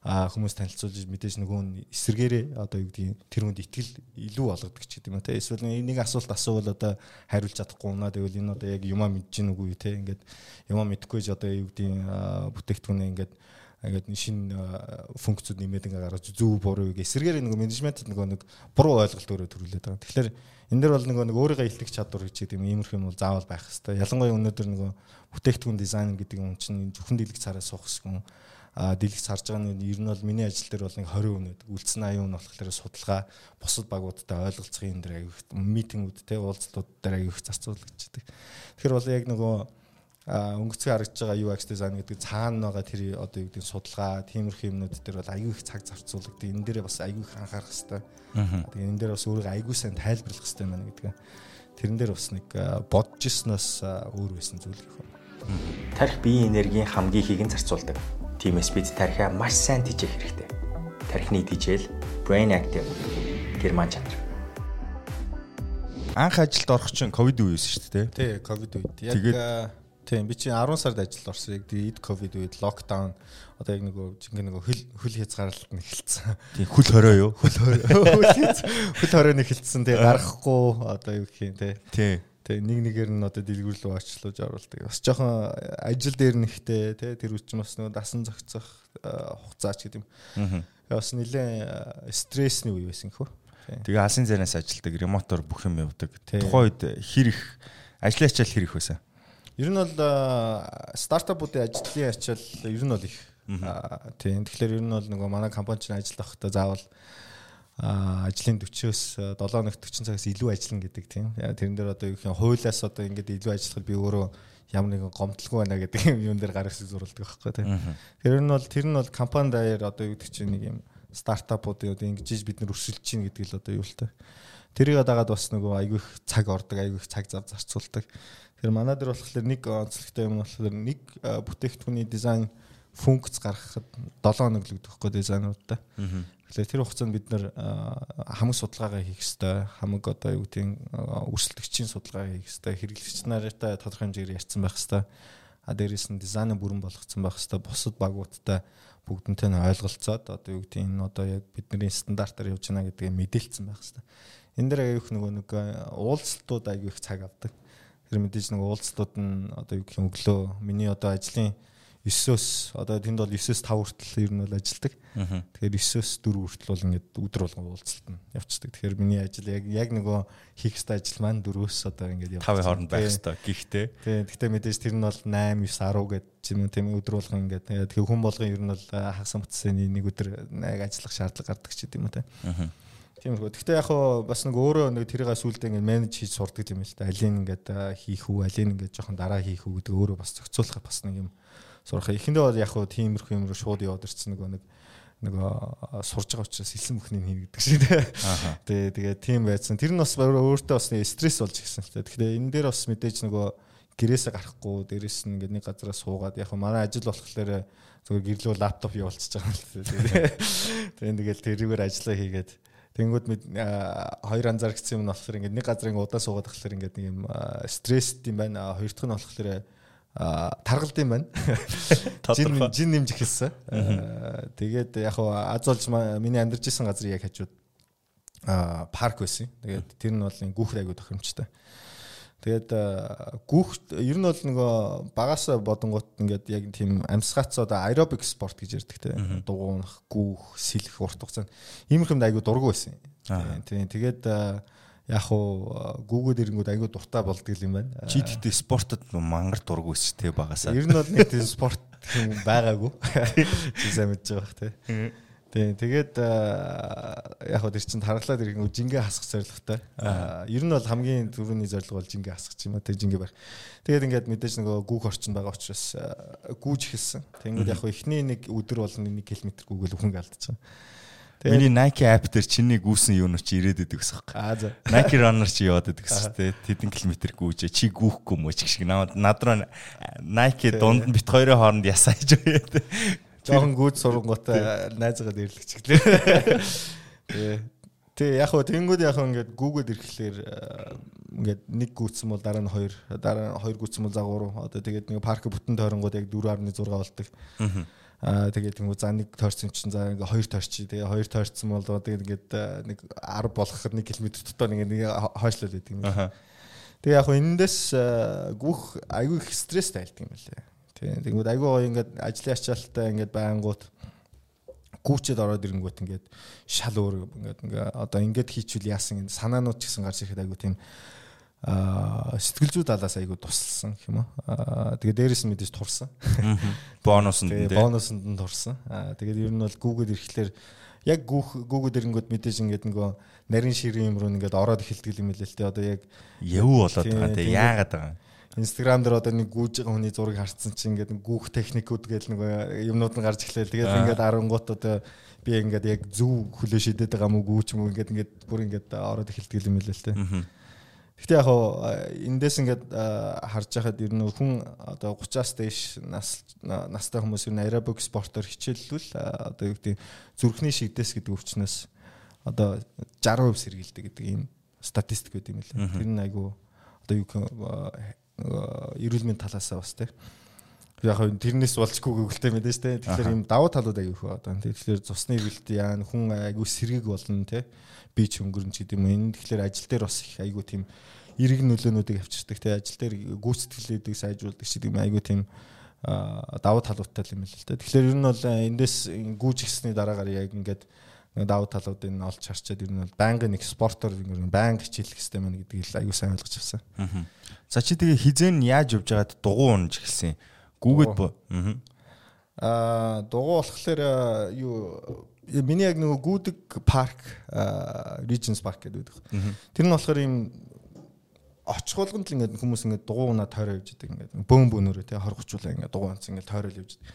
хүмүүс танилцуулж мэдээж нөгөө эсэргээрээ одоо юу гэдгийг тэр хүнд итгэл илүү болгодог ч гэдэг юм те эсвэл нэг асуулт асуувал одоо хариулж чадахгүй унаа тэгвэл энэ одоо яг юмаа мэдэж гин үгүй те ингээд юмаа мэдхгүйж одоо юу гэдгийг бүтээгдэхүүнээ ингээд ингээд шинэ функцүүд нэмээд ингээ гаргаж зөв буруу гэх эсэргээр нөгөө менежментэд нөгөө нэг буруу ойлголт өөрөө төрүүлээд байгаа. Тэгэхээр энэ дэр бол нөгөө нэг өөрийгөө илтгэх чадвар гэж юм иймэрхүү юм бол заавал байх хэрэгтэй. Ялангуяа өнөөдөр нөгөө бүтээгдэхүүн дизайн гэдэг юм чинь зөвхөн дэлгэц цараа суух гэсэн дэлгэц харж байгаа нь ер нь бол миний ажил дээр бол нэг 20 өнөд үлдсэн 80 нь болохоор судалгаа бусад багуудтай ойлголцох юм дээр аяг митингүүд те уулзлууд дээр аяг их зарцуулагддаг. Тэгэхээр бол яг нөгөө а өнгөцгөө харагдж байгаа UX design гэдэг цаана байгаа тэр одоо юу гэдэг судалгаа, тиймэрхүү юмнууд дээр бол аюу их цаг зарцуулдаг. Энэ дээрээ бас аюу их анхаарах хэрэгтэй. Тэгээ энэ дээр бас өөрийгөө аюу сайн тайлбарлах хэрэгтэй байна гэдэг. Тэрэн дээр бас нэг бодж ирснээс өөр байсан зүйл гэх юм. Тарих биеийн энергийн хамгийн ихийг нь зарцуулдаг. Тиймээс бид тарихаа маш сайн тижээх хэрэгтэй. Тарихны тижэл brain active герман чанар. Анх ажилд орох чинь ковид үеэс шүү дээ. Тий, ковид үед. Яг Тийм би чинь 10 сард ажилд орсон. Яг эд ковид үед локдаун одоо яг нөгөө жинхэнэ нөгөө хөл хөл хязгаарлалт нь эхэлсэн. Тийм хөл хорой юу? Хөл хорой. Хөл хорой нь эхэлсэн. Тэгээ гарахгүй одоо юу гэх юм те. Тийм. Тэг нэг нэгээр нь одоо дэлгүүрлөө очлуулж оруулдаг. Бас жоохон ажил дээр нэхтэй те тэр үуч бас нөгөө дасан зохицох хугацаач гэдэг юм. Аа. Бас нэлээд стрессний үе байсан хөө. Тэгээ алсын зайнаас ажилдаг, ремотор бүх юм явдаг. Тухайн үед хэр их ажлын ачаал хэр их байсан? Ер нь бол стартапуудын ажлын ачаал ер нь бол их. Тийм. Тэгэхээр ер нь бол нөгөө манай компани чинь ажил авахдаа заавал ажлын 40-оос 7 хоногт 40 цагаас илүү ажиллана гэдэг тийм. Тэрэн дээр одоо юу гэх юм хуулиас одоо ингээд илүү ажиллахад би өөрөө ямар нэгэн гомдлгүй байна гэдэг юм дээр гарах шиг зурулдаг байхгүй тийм. Тэр нь бол тэр нь бол компани даяар одоо юу гэдэг чинь нэг юм стартапуудын одоо ингэж бид нар өршөлж чинь гэдэг л одоо юу л та. Тэрийг дагаад бас нөгөө айгүй их цаг ордог, айгүй их цаг зав зарцуулдаг. Тэгэхээр манай дээр болохоор нэг онцлогтой юм болохоор нэг бүтээгдэхүүний дизайн функц гаргахад 7 хоног л гэдэг байхгүй дизайнуудаа. Тэгэхээр тэр хугацаанд бид нэр хамаг судалгаагаа хийх хэрэгтэй. Хамаг одоо юу гэдэг өрсөлдөгчийн судалгаа хийх хэрэгтэй. Хэрэглэгч нартай тодорхой хэмжээгээр ярьсан байх хэрэгтэй. А дээрээс нь дизайны бүрэн болгоцсон байх хэрэгтэй. Бусад багуудтай бүгднтэй нь ойлголцоод одоо юу гэдэг энэ одоо яг бидний стандартаар явж байна гэдгийг мэдээлсэн байх хэрэгтэй. Энэ дээр аюух нөгөө нэг уулзалтууд аюу их цаг авдаг. Тэр мэдээж нэг уулзтууд нь одоо юу гэх юм өглөө миний одоо ажлын 9-өөс одоо тэнд бол 9-өөс 5 хүртэл ер нь бол ажилдаг. Тэгэхээр 9-өөс 4 хүртэл бол ингээд өдөр болгон уулзалт нь явцдаг. Тэгэхээр миний ажил яг яг нөгөө хийх ёстой ажил маань 4-өөс одоо ингээд явж 5 хооронд байх ёстой. Гэхдээ тий гэхдээ мэдээж тэр нь бол 8 9 10 гэдэг юм тийм өдөр болгон ингээд тэгэхээр хүн болгон ер нь бол хагас мөцсөний нэг өдөр яг ажиллах шаардлага гардаг ч гэдэг юм те. Тиймэрхүү. Гэхдээ яг хоо бас нэг өөрөө нэг тэрийг сүулдэ ингээд менеж хийж сурдаг юм л та. Алийг ингээд хийх үү, алийг ингээд жоохон дараа хийх үү гэдэг өөрөө бас зохицуулах бас нэг юм сурах. Эхэндээ бол яг хоо тиймэрхүү юм руу шууд яваад ирсэн нөгөө нэг нөгөө сурж байгаа учраас хэлсэн бүхнийг хийнэ гэдэг шиг тий. Тэгээ тийм байцсан. Тэр нь бас өөртөө бас стресс болж ирсэн л та. Тэгэхээр энэ дээр бас мэдээж нөгөө гэрээсээ гарахгүй дээрэс нь ингээд нэг газараас суугаад яг манай ажил болохоор зүгээр гэрлөө лаптоп явуулчихж байгаа юм л тий. Тэгээд тэгэл тэрүүгээр ажиллаа хийгээд Тэнгүүд мэд хоёр анзаарчихсан юм нь болохоор ингээд нэг газар ингээд удаа суугаад болохоор ингээд нэг юм стресст юм байна. Хоёр дахь нь болохоор таргалд юм байна. Жин жин нэмж эхэлсэн. Тэгээд яг хаа аз олж миний амьдарч исэн газрын яг хажууд парк байсан. Тэгээд тэр нь бол гүүх айгуу тохиромжтой. Тэгээд гүүхт ер нь бол нөгөө багаас бодонгууд ингээд яг тийм амьсгац одоо аэробик спорт гэж ярьдаг те. Дугуунах, гүүх, сэлэх урт хугацаанд иймэрхэм айгу дургу байсан. Тийм. Тэгээд яг уу гүүгүүд ирэнгүүд айгу дуртай болдгоо юм байна. Чи тэгтээ спортод мангар дургу байсан те багасаа. Ер нь бол нэг тийм спорт юм байгаагүй. Чи сайн мэдж байгаа бах те. Тийм тэгээд яг хөө тэр чинь тархлаад ирэнгүү жингээ хасах зорилготой. Ер нь бол хамгийн түрүүний зорилго бол жингээ хасах юм а тэг жингээ барих. Тэгээд ингээд мэдээж нөгөө гүүх орчин байгаа учраас гүүж эхэлсэн. Тэнгүүд яг хөө эхний нэг өдөр бол 1 км гүүгэл өхөнгө алдчихсан. Миний Nike app дээр чиний гүүсэн юу нэр чи ирээд идэг гэсэн хэрэг. Аа за. Nike runner чи яваад идэг гэсэн тэ тэдэн километр гүүжээ чи гүүхгүй мө ч гэх шиг над руу Nike дунд бит хоёрын хооронд ясааж байгаа. Жохон гүйд сурангуутай найзгаад ирлэгч гэлээ. Тэгээ. Тэгээ яг хөө тэнгүүд яг ингээд гүүгээд ирэхлээр ингээд нэг гүйцсэн бол дараа нь хоёр дараа нь хоёр гүйцсэн бол за гурав одоо тэгээд нэг парк бүтэн тойронгууд яг 4.6 болдог. Аа тэгээд тэнгүү за нэг тойрсон чинь за ингээд хоёр тойрч тэгээ хоёр тойрсон бол тэгээд ингээд нэг 10 болгоход 1 км дотор ингээд нэг хойшлол байдаг юм. Тэгээ яг хөө энэндээс гүөх айгүй их стресс тайлдаг юм лээ. Тийм. Тэгмээд айгүй гоё ингээд ажлын ачаалттай ингээд байнгут гүүчэд ороод ирэнгүүт ингээд шал өөр ингээд ингээ одоо ингээд хийчихвэл яасан энэ санаанууд ч гэсэн гарч ирэхэд айгүй тийм аа сэтгэл зүй талаас айгүй тусалсан гэх юм аа тэгээ дээрэс нь мэдээж турсан. Бонуснд нь бонуснд нь турсан. Аа тэгээд ер нь бол гүүгээд ирэхлээр яг гүүх гүүгээд ирэнгүүт мэдээж ингээд нөгөө нарийн ширийн юм руу ингээд ороод эхэлдэг юм л л тэ одоо яг яв болоод байгаа тэ яагаад байгаа Инстаграм дээр одоо нэг гүүж байгаа хүний зургийг харцсан чинь ингээд гүүх техникүүд гээл нэг юмнууд нь гарч эхлэв. Тэгээд ингээд 10 гут одоо би ингээд яг зөв хөлөө шидэд байгаа мүү гүүч мүү ингээд ингээд бүр ингээд ороод эхэлдэг юм л л тээ. Гэхдээ яг эндээс ингээд харж байхад ер нь хүн одоо 30-аас дээш нас настай хүмүүс ер нь аэробик спортоор хичээллүүл одоо юу гэдэг зүрхний шигдээс гэдэг өвчнөөс одоо 60% сэргийлдэг гэдэг ийм статистик байт юм лээ. Тэр нь айгу одоо юу эрүүл мэндийн талаасаа бас тийм яг хөө тэрнээс болчгүй гүгэлтэй мэдээж те. Тэгэхээр ийм давуу талууд аяг их одоо. Тэгэхээр цусны эргэлт яа хүн айгүй сэргийг болно те. Би ч өнгөрнч гэдэг юм. Энэ тэгэхээр ажил дээр бас их айгүй тийм эрэг нөлөөнүүдийг авчирдаг те. Ажил дээр гүйцэтгэлүүдийг сайжруулдаг ч гэдэг юм айгүй тийм давуу талуудтай юм л л те. Тэгэхээр ер нь бол эндээс гүйж гисний дараагаар яг ингээд нэг давуу талуудыг нь олж харчаад ер нь бол байнгын нэг спортоор байнга хичээлэх хэрэгтэй байна гэдгийг аюу сайн ойлгож авсан. За чи тэгээ хизэн яаж явж байгаад дугуй унж эхэлсэн. Гүүгээд бо. Аа дугуй болохоор юу миний яг нөгөө гүдэг парк Regions Park гэдэг байдаг. Тэр нь болохоор ийм очих болгонд л ингээд хүмүүс ингээд дугуйнаа тойроо явж идэг ингээд бөөн бөөнөрөө тий хоргочуулаа ингээд дугуйнц ингээд тойрол явж идэг.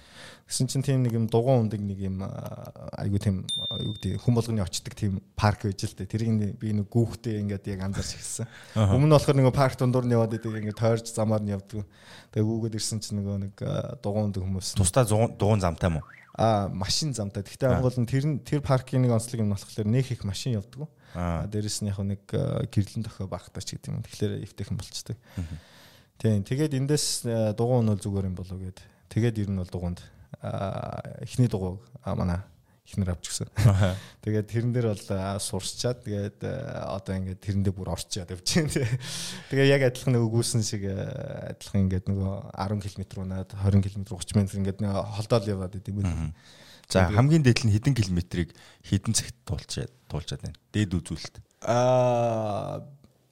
Гэсэн чинь тийм нэг юм дугуй ундаг нэг юм айгу тийм юу гэдэг хүм болгоны очдаг тийм парк байж л дээ. Тэрийг би нэг гүүхтэй ингээд яг анзаарч ирсэн. Өмнө нь болохоор нэг парк дундуур нь яваад идэг ингээд тойрж замаар нь явдаг. Тэгээ гүүгээд ирсэн чинь нөгөө нэг дугуй ундаг хүмүүс. Тусдаа дугуйн замтай мó? Аа машин замтай. Гэхдээ ангуул нь тэр тэр паркийн нэг онцлог юм болохоор нөх их машин явдаг. Дээрэс нь яг нэг гэрлэн тохио багтаач гэдэг юм. Тэгэхээр эвтэйхэн болцдог. Тийм. Тэгээд эндээс дугуй нь бол зүгээр юм болов гэд. Тэгээд ер нь бол дугуйнд эхний дугуй манай ихнэр авч гисэн. Тэгээд тэрэн дээр бол сурчаад тэгээд одоо ингээд тэрэн дээр бүр орчаад явж байна. Тэгээ яг адилхан нөгөө гүйсэн шиг адилхан ингээд нөгөө 10 км унаад 20 км 30 м ингээд холдоол яваад идэв юм. За хамгийн дээд нь хэдэн километрийг хэдэн цагт туулчаад туулчаад байна. Дээд үзүүлэлт. Аа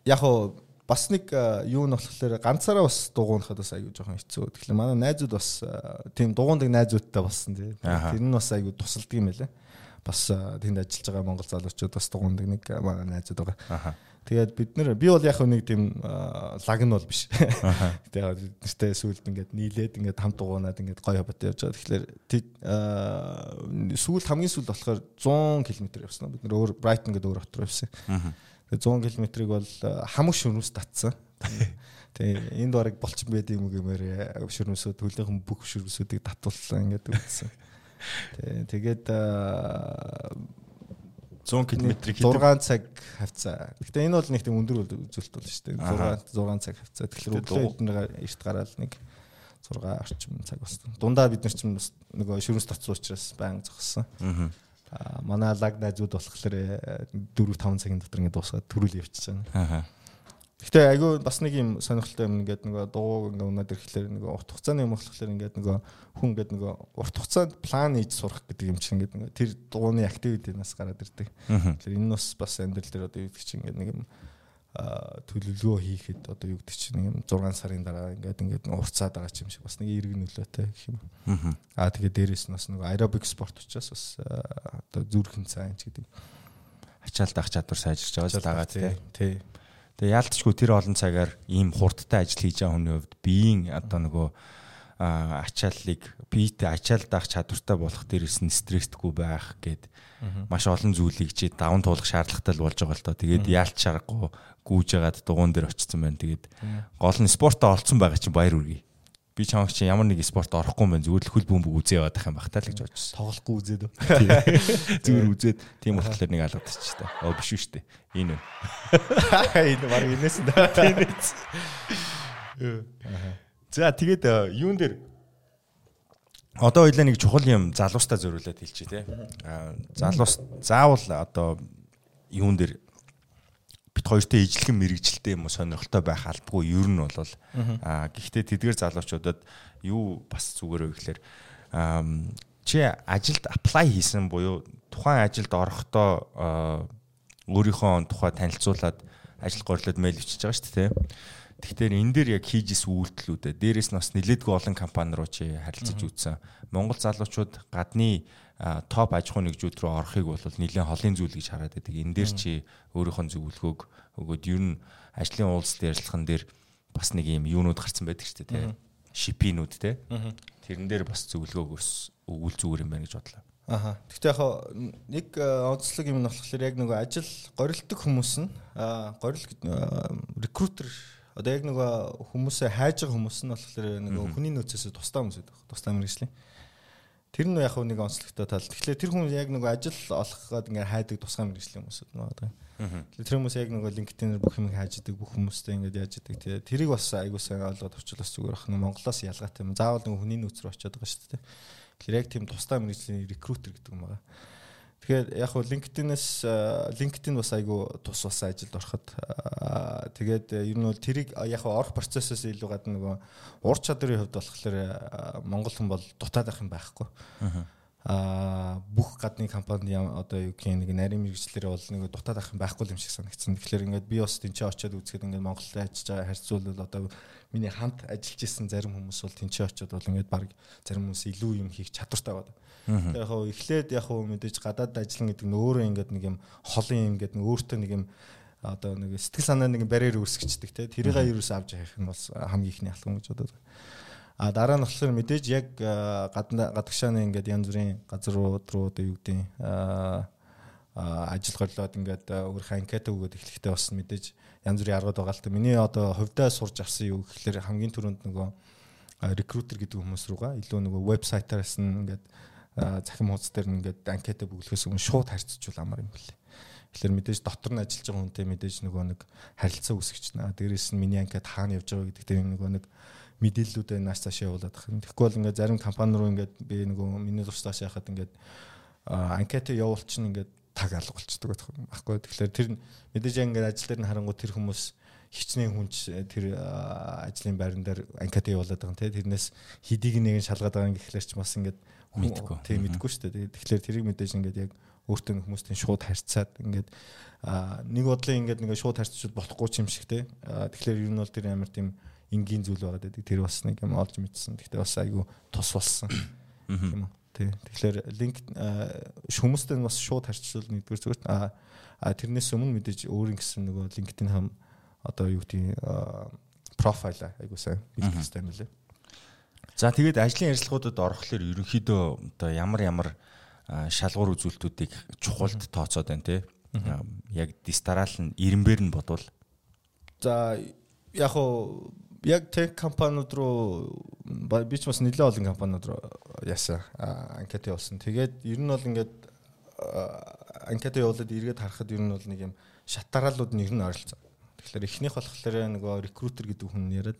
яг хоо бас нэг юу нь болохоор ганцаараа бас дугуунахад бас аягүй жоохон хэцүү. Тэгэхээр манай найзууд бас тийм дугуундаг найзуудтай болсон тийм. Тэр нь бас аягүй тусалдаг юм байлаа. Бас тэнд ажиллаж байгаа монгол залуучууд бас дугуундаг нэг манай найзууд байгаа. Тэгээд бид нэр би бол яг нэг тийм лаг нь бол биш. Тэгээд бид нартай сүүлд ингээд нийлээд ингээд хамт дугуунаад ингээд гоё хабат явж байгаа. Тэгэхээр сүүл хамгийн сүүл болохоор 100 км явсан. Бид нэр өөр Брайтон гэдэг өөр хотор явсан. Тэгээд 100 км-ыг бол хамаг шүрмэс татсан. Тэгээ энд барыг болчин байд юм гэмээр шүрмэсүүд төлөөхөн бүх шүрмэсүүдийг татуулсан ингээд үзсэн. Тэгээд 100 км-ийг 6 цаг хавцаа. Гэхдээ энэ бол нэг тийм өндөр үзүүлэлт бол шүү дээ. 6 6 цаг хавцаа. Тэгэхээр өглөө эрт гараад нэг 6 орчим цаг болсон. Дундаа бид нар ч нөгөө шүрэнс татсан учраас байн зогссон. Аа манай лаг найзууд болохоор 4 5 цагийн дотор ингэ дуусгаад төрүүл явчихсан. Аа Гэтэ айгүй бас нэг юм сонирхолтой юм ингээд нөгөө дуу ингээд унаад ирэхлээр нөгөө урт хугацааны юм болохоор ингээд нөгөө хүн ингээд нөгөө урт хугацаанд план хийж сурах гэдэг юм чинь ингээд нөгөө тэр дууны активитинаас гараад ирдэг. Тэгэхээр энэ бас бас амьдрал дээр одоо юу гэдэг чинь ингээд нэг юм төлөвлөгөө хийхэд одоо юу гэдэг чинь нэг юм 6 сарын дараа ингээд ингээд урцаад байгаа юм шиг бас нэг эрг нөлөөтэй гэх юм. Аа тэгээ дээрэс нь бас нөгөө аэробик спорт учраас бас одоо зүрхэн цаан ч гэдэг ачаалт ах чадвар сайжирч байгаа л байгаа тий. Тий. Тэгээ яалтчгүй тэр олон цагаар ийм хурдтай ажил хийж байгаа хүний хувьд биеийн одоо нөгөө ачааллыг биетэй ачаал даах чадвартай болох дээрээс нь стресстгүй байх гэд маш олон зүйлийг чи даван туулах шаардлагатай болж байгаа л тоо. Тэгээд яалт шаргагүй гүүж ягаад дугуун дээр очсон байна. Тэгээд гол нь спортоо олцсон байгаа чинь баяр үргээ би чамаг чи ямар нэг спорт орохгүй юм байна зүгээр л хөл бөмбөг үзээ яваад байх юм бах таа л гэж бодчихсон. Тоглохгүй үзээд. Зүгээр үзээд тийм болохоор нэг алгадчих та. Оо биш үү штэ. Энэ үү. Энэ баг инээс нь тийм ээ. За тэгээд э, юун дээр одоо хоёлаа нэг чухал юм залуустаа зөриулээд хэлчихье те. Залуус заавал одоо юун дээр бит хоёртой ижлэгэн мэрэгжилтэй юм уу сонирхолтой байх албагүй ер нь бол аа гэхдээ тэдгээр залуучуудад юу бас зүгээр вэ гэхээр чи ажилд apply хийсэн буюу тухайн ажилд орохдоо өөрийнхөө тухай танилцуулаад ажил горлоод мэйл бичиж байгаа шүү дээ. Тэгэхээр энэ дээр яг хийж исэн үйлдэлүүдээ дээрэс нь бас нэлээдгүй олон компани руу чи харилцаж үзсэн. Монгол залуучууд гадны топ аж ахуй нэгжүүд рүү орохыг бол нэлээд холын зүйл гэж хараад байдаг. Энэ дээр чи өөрийнхөө зөвлөгөөг өгөөд ер нь ажлын уулзалт ярилцлаган дээр бас нэг юм юунууд гарсан байдаг шүү дээ тий. Шипинууд тий. Тэрэн дээр бас зөвлөгөө өгвөл зүгээр юм байна гэж бодлоо. Аха. Гэхдээ яг нэг онцлог юм нь болохоор яг нөгөө ажил горилдог хүмүүс нь горил рекрутер одоо яг нөгөө хүмүүсээ хайж байгаа хүмүүс нь болохоор нөгөө хүний нөөцөөс тусдаа хүмүүс байдаг. Тусдаа мэрэгжлийн. Тэр нь яг нэг онцлогтой тал. Тэгэхээр тэр хүн яг нөгөө ажил олох гээд ингээ хайдаг тусгай мэрэгжлийн хүмүүс байна. Тэр хүмүүс яг нөгөө LinkedIn-ээр бүх юм хайж идэг бүх хүмүүстэй ингээд яаж идэг тий. Тэрийг бас айгуу сайн ойлгоод авчвал бас зүгээр ах. Монголоос ялгаатай юм. Заавал нөгөө хүний нөөц рүү очиод байгаа шүү дээ. Тэгэхээр яг тийм тусдаа мэрэгжлийн рекрутер гэдэг юм байна. Тэгэхээр яг хуу LinkedIn-ээс LinkedIn бас айгүй тус бас ажилд ороход тэгээд ер нь бол тэрийг яг хуу орох процессоос илүү гадна нөгөө ур чадрын хувьд болохоор Монгол хүн бол дутаад байх юм байхгүй. Аа бүх гадны компани одоо юу гэх нэг нарийн мэрэгчлэрээ бол нэг дутаад авах юм байхгүй юм шиг санагдсан. Тэгэхээр ингээд би бас тэнцээ очиод үзэхэд ингээд Монголд ажиллаж байгаа харьцуулбал одоо миний хамт ажиллаж исэн зарим хүмүүс бол тэнцээ очиод бол ингээд баг зарим хүмүүс илүү юм хийх чадвартай байдаг. Тэгээ яг хөө эхлээд яг хөө мэдээж гадаад ажиллана гэдэг нь өөрөө ингээд нэг юм холын юм гэдэг нэг өөртөө нэг юм одоо нэг сэтгэл санаа нэг барьер үүсгэждэг те тэрийг юус авч явах нь бас хамгийн ихний алхам гэж бодод. А дараа нь болохоор мэдээж яг гадна гадагшааны ингээд янз бүрийн газрууд руу одоо юу гэдэг ажил горлоод ингээд өөрийнхөө анкета өгөөд эхлэхдээ бас мэдээж янз бүрийн аргууд байгаа л та. Миний одоо хувьдаа сурж авсан юу гэхэлэр хамгийн түрүүнд нөгөө рекрутер гэдэг хүмүүс руугаа илүү нөгөө вебсайтаас нь ингээд захим хуудас дээр ингээд анкета бүглэхээс өмнө шууд харьцуулж амар юм билээ. Тэгэхээр мэдээж дотор нь ажиллаж байгаа хүнтэй мэдээж нөгөө нэг харилцаа үүсгэж байна. Дээрээс нь миний анкет хаана явж байгаа гэдэг дээр нөгөө нэг мэдээллүүдээ нааш байх юм. Тэгэхгүй бол ингээд зарим компани руу ингээд би нөгөө миний тусдаас яхад ингээд анкета явуулчихна ингээд таг алга болчихдог байх юм баггүй. Тэгэхээр тэр мэдээж ингээд ажил дээр нь харангуй тэр хүмүүс хичнээн хүнч тэр ажлын байран дээр анкета явуулаад байгаа юм те тэрнээс хидийг нэг нь шалгаад байгаа юм гэхлээр ч бас ингээд мэдгүй тийм мэдгүй шүү дээ. Тэгэхээр тэрийг мэдээж ингээд яг өөртөө хүмүүстэй шууд харьцаад ингээд нэг бодлын ингээд нэг шууд харьцаж болохгүй юм шиг те. Тэгэхээр ер нь бол тэр амар тийм энгийн зүйл байгаа гэдэг. Тэр бас нэг юм олж мэдсэн. Гэхдээ бас айгүй тус болсон. Тийм үү. Тий. Тэгэхээр линк хүмүүстэй бас шууд харьцуулна нэгдүгээр зүгээр. А тэрнээс өмнө мэдээж өөрийн гэсэн нөгөө LinkedIn хам одоо юу гэдэг профайл айгуу сайн бэлтгэх хэрэгтэй юм лээ. За тэгээд ажлын ярилцлагуудад орохлоор ерөнхийдөө одоо ямар ямар шалгуур үзүүлэлтүүдийг чухалд тооцоод байна те. Яг дистарал нь ирэмбэр нь бодвол. За яг уу яг тех компаниуд руу би ч бас нэлээд олон компаниуд руу яасан анкет явуулсан. Тэгээд ер нь бол ингээд анкет явуулаад эргээд харахад ер нь бол нэг юм шатараалууд нь ер нь ойролцоо. Тэгэхээр эхнийх болохоор нөгөө рекрутер гэдэг хүн яриад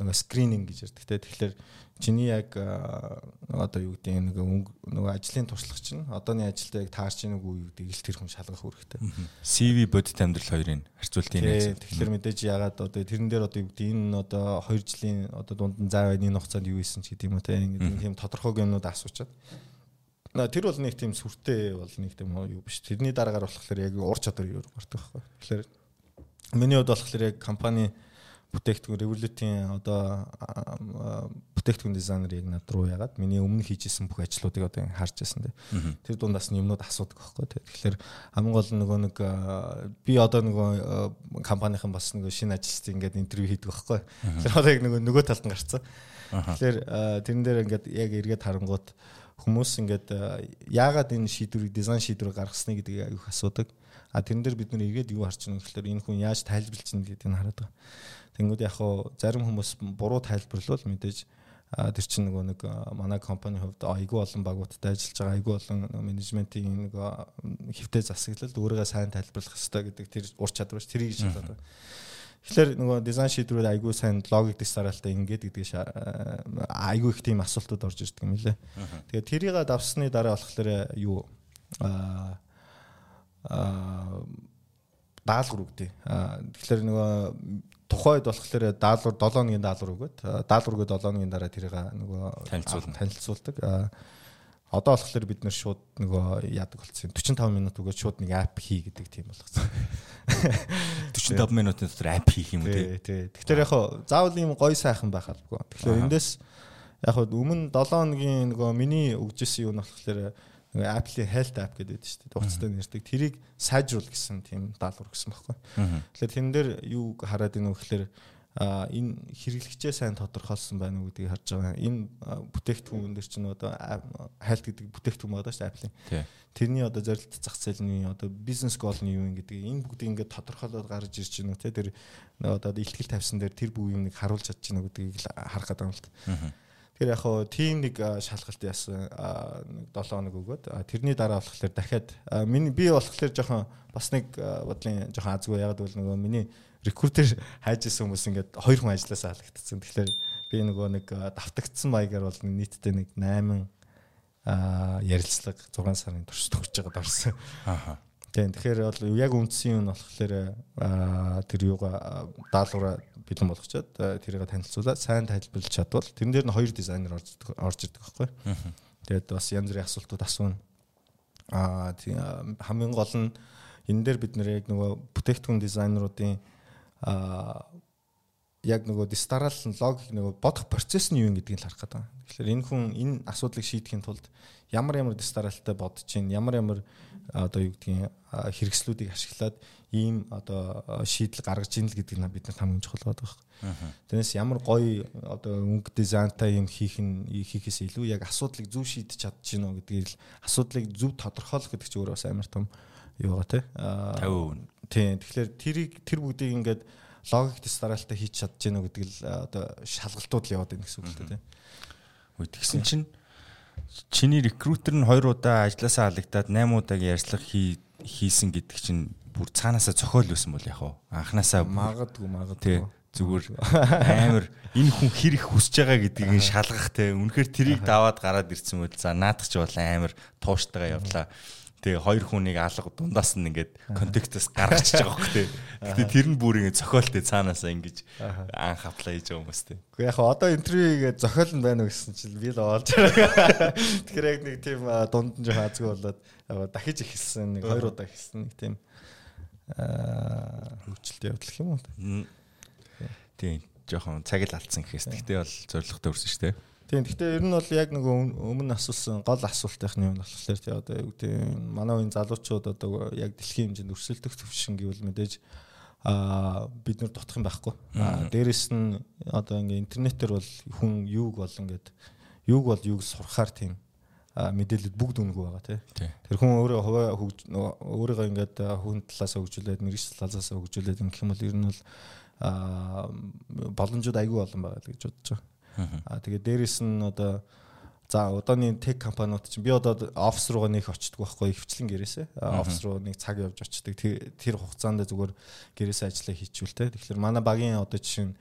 нөгөө скрининг гэж ярьдаг те. Тэгэхээр чиний яг одоо юу гэдэг нэг нөгөө ажлын туршлага чинь одооний ажилдаа яг таарч ийн үгүй юу гэдэг ил тэр хүн шалгах үүрэгтэй. CV бодит амьдрал хоёрын харьцуултын яг. Тэгэхээр мэдээж ягаад одоо тэрэн дээр одоо юу гэдэг энэ одоо 2 жилийн одоо дунд нь заа энэ хугацаанд юу хийсэн ч гэдэг юм уу те. Ингээд тийм тодорхой юмнууд асуучаад Тэр бол нэг тийм сүртэй бол нэг тийм юу биш. Тэрний дараагаар болохоор яг ур чадвар юу гардаг байхгүй. Тэгэхээр миний хувьд болохоор яг компани бүтээгдэхүүн Revolut-ийн одоо бүтээгдэхүүн дизайнер яг над руу ягаад миний өмнө хийжсэн бүх ажлуудыг одоо харж байсан дээ. Тэр дундаас нь юмнууд асуудаг байхгүй. Тэгэхээр хамгийн гол нөгөө нэг би одоо нөгөө компанийн бас нөгөө шинэ ажилчдын ингээд интервью хийдэг байхгүй. Тэгэхээр одоо яг нөгөө нөгөө талд нь гарцсан. Тэгэхээр тэрэн дээр ингээд яг эргээд харангуут хүмүүс ингээд яагаад энэ шийдвэрийг дизайн шийдвэрийг гаргасныг гэдэг аюух асуудаг. А тэрэн дээр бид нэр эргээд юу харж байгаа гэхээр энэ хүн яаж тайлбарлаж чинь гэдгийг хараад байгаа. Тэнгүүд яг хуу зарим хүмүүс буруу тайлбарлал мэдээж тэр чинь нөгөө нэг манай компани хувьд айгүй олон багуудтай ажиллаж байгаа айгүй олон менежментийн нэг хэвтэй засаглал өөрийгөө сайн тайлбарлах хэрэгтэй гэдэг тэр ур чадвар ш тэрийг шалгаад байна. Тэгэхээр нөгөө дизайн шийдвэрүүд айгүй сайн логик дистаралтай ингээд гэдэг айгүй их тийм асуултууд орж ирдэг юм лээ. Тэгээд тэрийг давсны дараа болохоор юу аа даалгавар үгдээ. Тэгэхээр нөгөө тухайд болохоор даалгавар 7 хоногийн даалгавар өгöd даалгавар өгöd 7 хоногийн дараа тэрийг нөгөө танилцуулна. Танилцуулдаг. Одоо болохоор бид нэр шууд нөгөө яадаг болсон. 45 минут өгөөд шууд нэг ап хий гэдэг тийм болгосон. 45 минутын дотор ап хийх юм үү тий. Тий. Тэгэхээр яг заавал юм гой сайхан байх албагүй. Тэгэхээр эндээс яг өмнө 7 хоногийн нөгөө миний өгжсэн нь болохоор нөгөө Apple-ийн Health app гэдэг шүү дээ. Дугцтай нэрдэг. Тэрийг сайжруул гэсэн тийм даалгавар гэсэн байхгүй. Тэгэхээр тэн дээр юу хараад ийнө гэхээр а энэ хэрэглэгчээ сайн тодорхойлсон байна уу гэдгийг харж байгаа. Энэ бүтээгдэхүүн дээр чинь одоо хайлт гэдэг бүтээгдэхүүн байгаа шүү Apple-ийн. Тэрний одоо зорилт зах зээлийн одоо бизнес гол нь юу юм гэдгийг энэ бүгдийг ингээд тодорхойлоод гарч ирж байна уу те тэр одоо ихтгэл тавьсан дээр тэр бүх юмыг харуулж чадж байна уу гэдгийг харах гэдэг юм л та. Тэр яг хоо тим нэг шалгалт яасан нэг 7 хоног өгөөд тэрний дараа болохоор дахиад миний би болохоор жоохон бас нэг бодлын жоохон азгүй ягаад гэвэл нөгөө миний рекрутер хайж исэн хүмүүс ингээд хоёр хүн ажилласаа халагдсан. Тэгэхээр би нөгөө нэг давтагдсан маягаар бол нийтдээ нэг 8 а ярилцлага 6 сарын турш төгсөж байгаад орсон. Аха. Тийм тэгэхээр бол яг үндсэн юм болохоор тэр юугаа даалгавраа бэлэн болгочоод тэрийг танилцуулаад сайн тайлбарлаж чадвал тэрэн дээр нь хоёр дизайнер орж ирдэг байхгүй. Тэгээд бас янз бүрийн асуултууд асууна. Аа тийм хамгийн гол нь энэ дээр бид нэр яг нөгөө бүтээгдэхүүн дизайнеруудын а яг нөгөө дистарал логик нөгөө бодох процесс нь юу юм гэдгийг л харах гэдэг. Тэгэхээр энэ хүн энэ асуудлыг шийдэхин тулд ямар ямар дистаралтай бодож чинь ямар ямар одоо юу гэдгийг хэрэгслүүдийг ашиглаад ийм одоо шийдэл гаргаж ийн л гэдгийг бид нар хамгийн чухал байдаг байна. Тэрнээс ямар гоё одоо өнгө дизайнтай юм хийх нь хийхээс илүү яг асуудлыг зөв шийдэж чадж гинөө гэдгийг л асуудлыг зөв тодорхойлох гэдэг чинь өөрөө бас амар том юу байгаа те. 50%. Тийм. Тэгэхээр тэрийг тэр бүгдийг ингээд логик дистаралтай хийж чадж гэнэ гэдэг л одоо шалгалтууд л яваад байна гэсэн үг л тийм. Үгүй тэгсэн чинь чиний рекрутер нь 2 удаа ажилласаа халагдаад 8 удаагийн ярьцлага хийсэн гэдэг чинь бүр цаанаасаа цохол байсан бол яг анханасаа магадгүй магадгүй. Зүгээр амар энэ хүн хэрэг хүсэж байгаа гэдгийг шалгах те үнэхээр трийг даваад гараад ирсэн бол за наадах ч бол амар тууштайгаа явлаа Тэгээ хоёр хүнийг алга дундаас нь ингээд контекстээс гаргачихж байгаа хөх тээ. Гэтэ тэр нь бүр ингээд зохиолтой цаанаасаа ингэж анх аплай хийж байгаа хүмүүс тээ. Гэхдээ яг одоо интервьюгээд зохиол нь байна уу гэсэн чинь би л оолж байгаа. Тэгэхээр яг нэг тийм дунд нь жоохон азгүй болоод дахиж ихэлсэн нэг хоёр удаа ихэлсэн нэг тийм хөвчлөлт явдал юм уу? Тийм жоохон цаг л алдсан гэхээс. Гэтэ бол зоригтой өрсөн шүү дээ. Тийм. Гэхдээ ер нь бол яг нөгөө өмнө асуусан гол асуултынхны юм болохоор тий одоо юу гэдэг манай үеийн залуучууд одоо яг дэлхийн хэмжээнд өрсөлдөх төвшин гэвэл мэдээж а бид нар дутах юм байхгүй. А дээрэс нь одоо ингээ интернетээр бол хүн юуг бол ингээд юуг бол юуг сурахаар тийм мэдээлэл бүгд өнгөө байгаа тий. Тэр хүн өөрөө хуваа өөрийгөө ингээд хүн талаас хөгжүүлээд мэрэгч талаас хөгжүүлээд юм гэх юм бол ер нь бол боломжууд айгүй олон байгаа л гэж бодож байгаа. Аа тэгээ дээрэс нь одоо за одооний тех компаниуд чинь би одоо офис руугаа нэг очдөг байхгүй хвчлэн гэрээсээ. Офис руу нэг цаг явж очдөг тэр хугацаанд зүгээр гэрээсээ ажиллаа хийчихвэл те. Тэгэхээр манай багийн одоо жишээ нь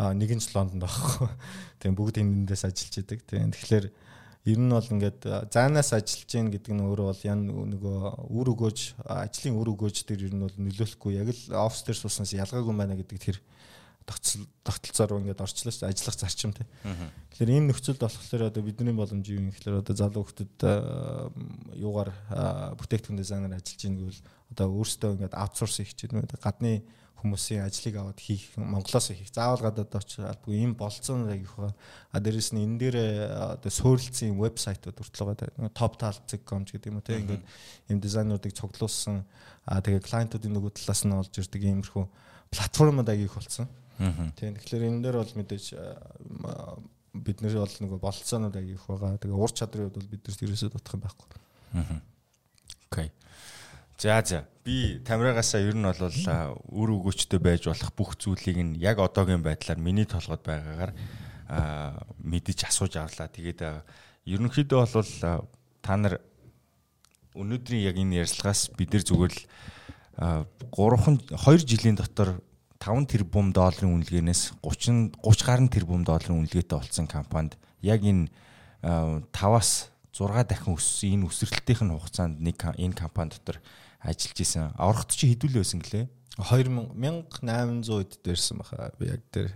нэгэн жил Лондонд байхгүй. Тийм бүгд эндээс ажиллаж идэг. Тийм тэгэхээр ер нь бол ингээд заанаас ажиллаж гин гэдэг нь өөрөө бол ян нөгөө үр өгөөж ажлын үр өгөөж тэр ер нь бол нөлөөлөхгүй. Яг л офис дээр суснаас ялгаагүй байна гэдэг тэр тогтолцоор ингээд орчлоо шүү ажиллах зарчим тий. Тэгэхээр ийм нөхцөлд болохоор одоо бидний боломж юу юм гэхээр одоо залуу хүмүүс юугаар бүтээгдэхүүн дизайнер ажиллаж ийн гэвэл одоо өөрсдөө ингээд аутсорс хийх чинь гадны хүмүүсийн ажлыг аваад хийх Монголоос хийх заавал гадаад очиж албагүй ийм болцсон яг их байгаа. А дээрэс нь энэ дээр одоо суурилсан вебсайтууд хүртэл байгаа. Top talent.com гэдэг юм уу те ингээд ийм дизайнеруудыг цуглуулсан а тэгээ клиентуудын нөгөө талаас нь олж ирдэг иймэрхүү платформуд аяг их болсон. Тийм тэгэхээр энэ дээр бол мэдээж бид нэр бол нөгөө болцоонууд аяг их байгаа. Тэгээ ур чадрын хувьд бол бид нэрс ерөөсөө дутах юм байхгүй. Окей. За за би тамираагаасаа ер нь бол үр өгөөчтэй байж болох бүх зүйлийг нь яг одоогийн байдлаар миний толгойд байгаагаар мэдэж асууж авлаа. Тэгээд ерөнхийдөө бол та нар өнөөдрийн яг энэ ярилцлагаас бид нар зүгээр л 3 2 жилийн дотор 5 тэрбум долларын үнэлгээнээс 30 30 гаруй тэрбум долларын үнэлгээтэй болсон компанид яг энэ 5-аас 6 дахин өссөн энэ өсрэлтийн хугацаанд нэг энэ компани дотор ажиллаж исэн. Орохт чи хэдүүл байсан гэлээ? 2800 эд дээрсэн баха. Би яг дээр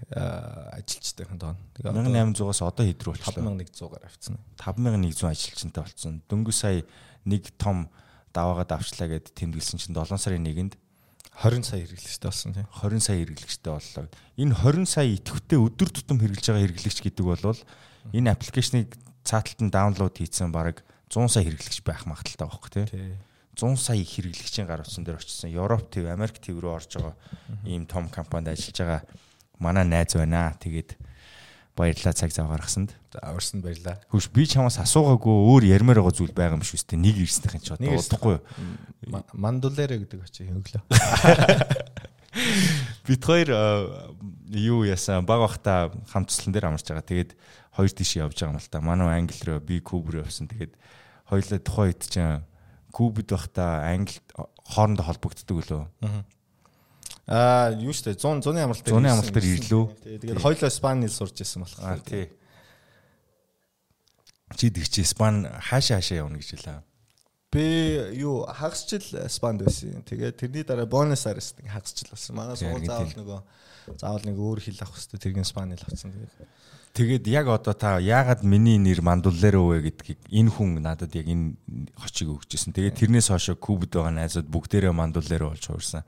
ажилчдайхан доон. 1800-аас одоо хэд рүү болчихлоо? 5100-аар авцсан. 5100 ажилчтай болсон. Дөнгөж сая нэг том даваагаад авчлаа гэд тэмдэглэсэн чинь 7 сарын 1-нд 20 сая хэрэглэгчтэй болсон тийм. 20 сая хэрэглэгчтэй боллоо. Энэ 20 сая идэвхтэй өдөр тутам хэрэглэж байгаа хэрэглэгч гэдэг бол энэ аппликейшнийг цааталт нь даунлоод хийсэн баг 100 сая хэрэглэгч байх магадaltaй байхгүй тийм. 100 сая хэрэглэгчийн гар утсан дээр очсон. Европ төв, Америк төв рүү орж байгаа ийм том компанид ажиллаж байгаа. Манай найз байна. Тэгээд баярлалаа цаг зав гаргасанд. За урьсанд баярлалаа. Хөөш би чамаас асуугаагүй өөр ярмаар байгаа зүйл байгаа юм шүү дээ. Нэг ирснийхэн ч одоо удахгүй. Мандулэрэ гэдэг очи өглөө. Бид хоёр юу яасан баг бахта хамт туслан дээр амарч байгаа. Тэгээд хоёр тийш явж байгаа юм л та. Манай англи руу би куб руу явсан. Тэгээд хоёулаа тухайн үед чинь кубд бахта англи хоорондоо холбогддог лөө. Аа юу штэ 100 100-ны амралт дээр 100-ны амралт дээр ирлээ. Тэгээд хоёулаа Испани хэл сурч ирсэн болох. Аа тий. Чи дэгч Испани хаашаа хаашаа явна гэж хэлээ. Би юу хагасчил Испанд байсан. Тэгээд тэрний дараа Бонус Айрес нэг хагасчил болсон. Манай сургууль заавал нөгөө заавал нэг өөр хэл авах хэрэгтэй. Тэргийн Испанил авсан. Тэгээд Тэгээд яг одоо та яагаад миний нэр Мандуллеро вэ гэдгийг энэ хүн надад яг энэ хочиг өгчээсэн. Тэгээд тэрнээс хойш Кубд байгаа найзууд бүгдээрээ Мандуллеро болж хуурсан.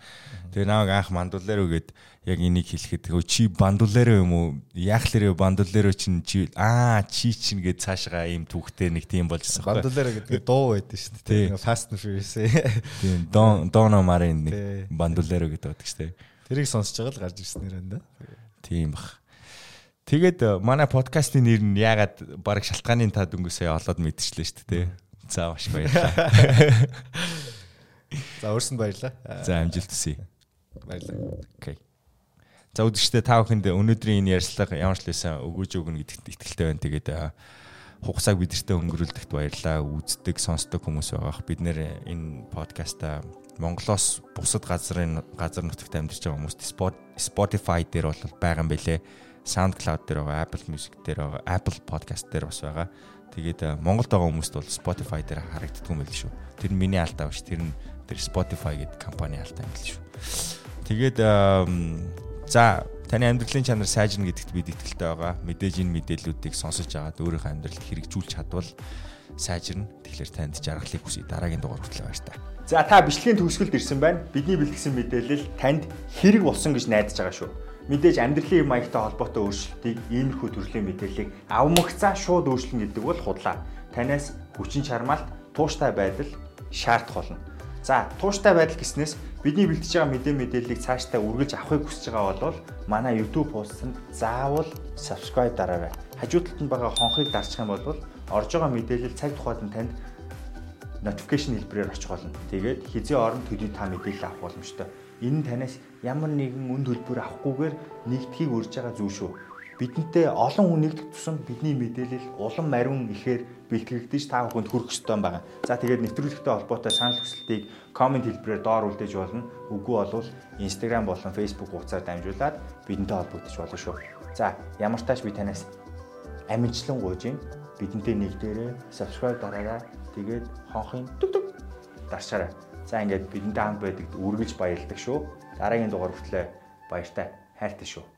Тэгээд намайг анх Мандуллеро гэд яг энийг хэлэхэд чи Бандуллеро юм уу? Яг л Бандуллеро чинь чи аа чи чинь гэд цаашгаа ийм түүхтэй нэг тийм болжсэн. Бандуллеро гэдэг дуу байдсан шүү дээ. Fast and Furious. Тийм Доно Марин нэг Бандуллеро гэдэг байдаг шүү дээ. Тэрийг сонсож байгаа л гарч ирсэн нэр энэ да. Тийм бах. Тэгээд э, манай подкастын нэр нь ягаад баг шалтгааны та дөнгөсөө олоод мэдчихлээ шүү дээ. За маш баярлалаа. За өөрсөнд баярлалаа. За амжилт хүсье. Баярлалаа. Окей. За үдштэй та бүхэнд өнөөдрийн энэ ярилцлага ямар ч лээсэн өгөөж өгнө гэдэгт итгэлтэй байна. Тэгээд э, хугацааг бидэртээ өнгөрүүлдэгт баярлалаа. Үздэг, сонсдог хүмүүс байгаах. Бид нэр энэ подкаста Монголоос бусад газрын газар нутагт амьдарч байгаа хүмүүст Spotify дээр бол байгаа юм байлээ SoundCloud дээр байгаа, Apple Music дээр байгаа, Apple Podcast дээр бас байгаа. Тэгээд э, Монголд байгаа хүмүүст бол Spotify дээр харагддаг юм байл шүү. Тэр нь миний алдаа биш. Тэр нь тэр Spotify гэдэг компани алдаа юм байл шүү. Тэгээд за таны амьдралын чанар сайжирна гэдэгт бид итгэлтэй байгаа. Мэдээж энэ мэдээллүүдийг сонсож агаад өөрийнхөө амьдралд хэрэгжүүлж чадвал сайжирна. Тэгэхээр танд жаргалыг хүсье. Дараагийн дугаар хүртэл баяр та. За та бичлэгийн төгсгөлд ирсэн байна. Бидний бэлтгэсэн мэдээлэл танд хэрэг болсон гэж найдаж байгаа шүү мэдээж амьдралын маягтай холбоотой өөрчлөлтийг иймэрхүү төрлийн мэдээллийг авмагцаа шууд өөрчлөн гэдэг бол худлаа. Танаас хүчин чармаалт, тууштай байдал шаардах болно. За, тууштай байдал гэснээс бидний бэлтэж байгаа мэдээ мэдээллийг цаашдаа үргэлж авахыг хүсэж байгаа бол манай YouTube хуудсанд заавал subscribe дараарай. Хажуу талд нь байгаа хонхыг дарчих юм бол орж байгаа мэдээлэл цаг тухайд нь танд notification хэлбэрээр очих болно. Тэгээд хизээ орон төдий та мэдээлэл авах боломжтой. Энэ нь танаас ямар нэгэн үн төлбөр авахгүйгээр нэгдхийг урьж байгаа зүйл шүү. Бидэнтэй олон хүн нэгдэх тусам бидний мэдээлэл улам мариун ихээр бэлтгэгдэж та бүхэнд хүрэх ёстой байгаа. За тэгээд нэвтрүүлэгтэй холбоотой санал хүсэлтийг комент хэлбэрээр доор үлдээж болно. Үгүй болвол Instagram болон Facebook хуудасаар дамжуулаад бидэнтэй холбогдож болно шүү. За ямар тааш би танаас амжилтлан гуйж юм. Бидэнтэй нэгдээрээ subscribe дараарай. Тэгээд хонхын дүг дүг дарчаарай. За ингээд бидэнтэй хамт байдагт үргэлж баярлдаг шүү. Дараагийн дугаар хүртэл баяртай хайртай шүү.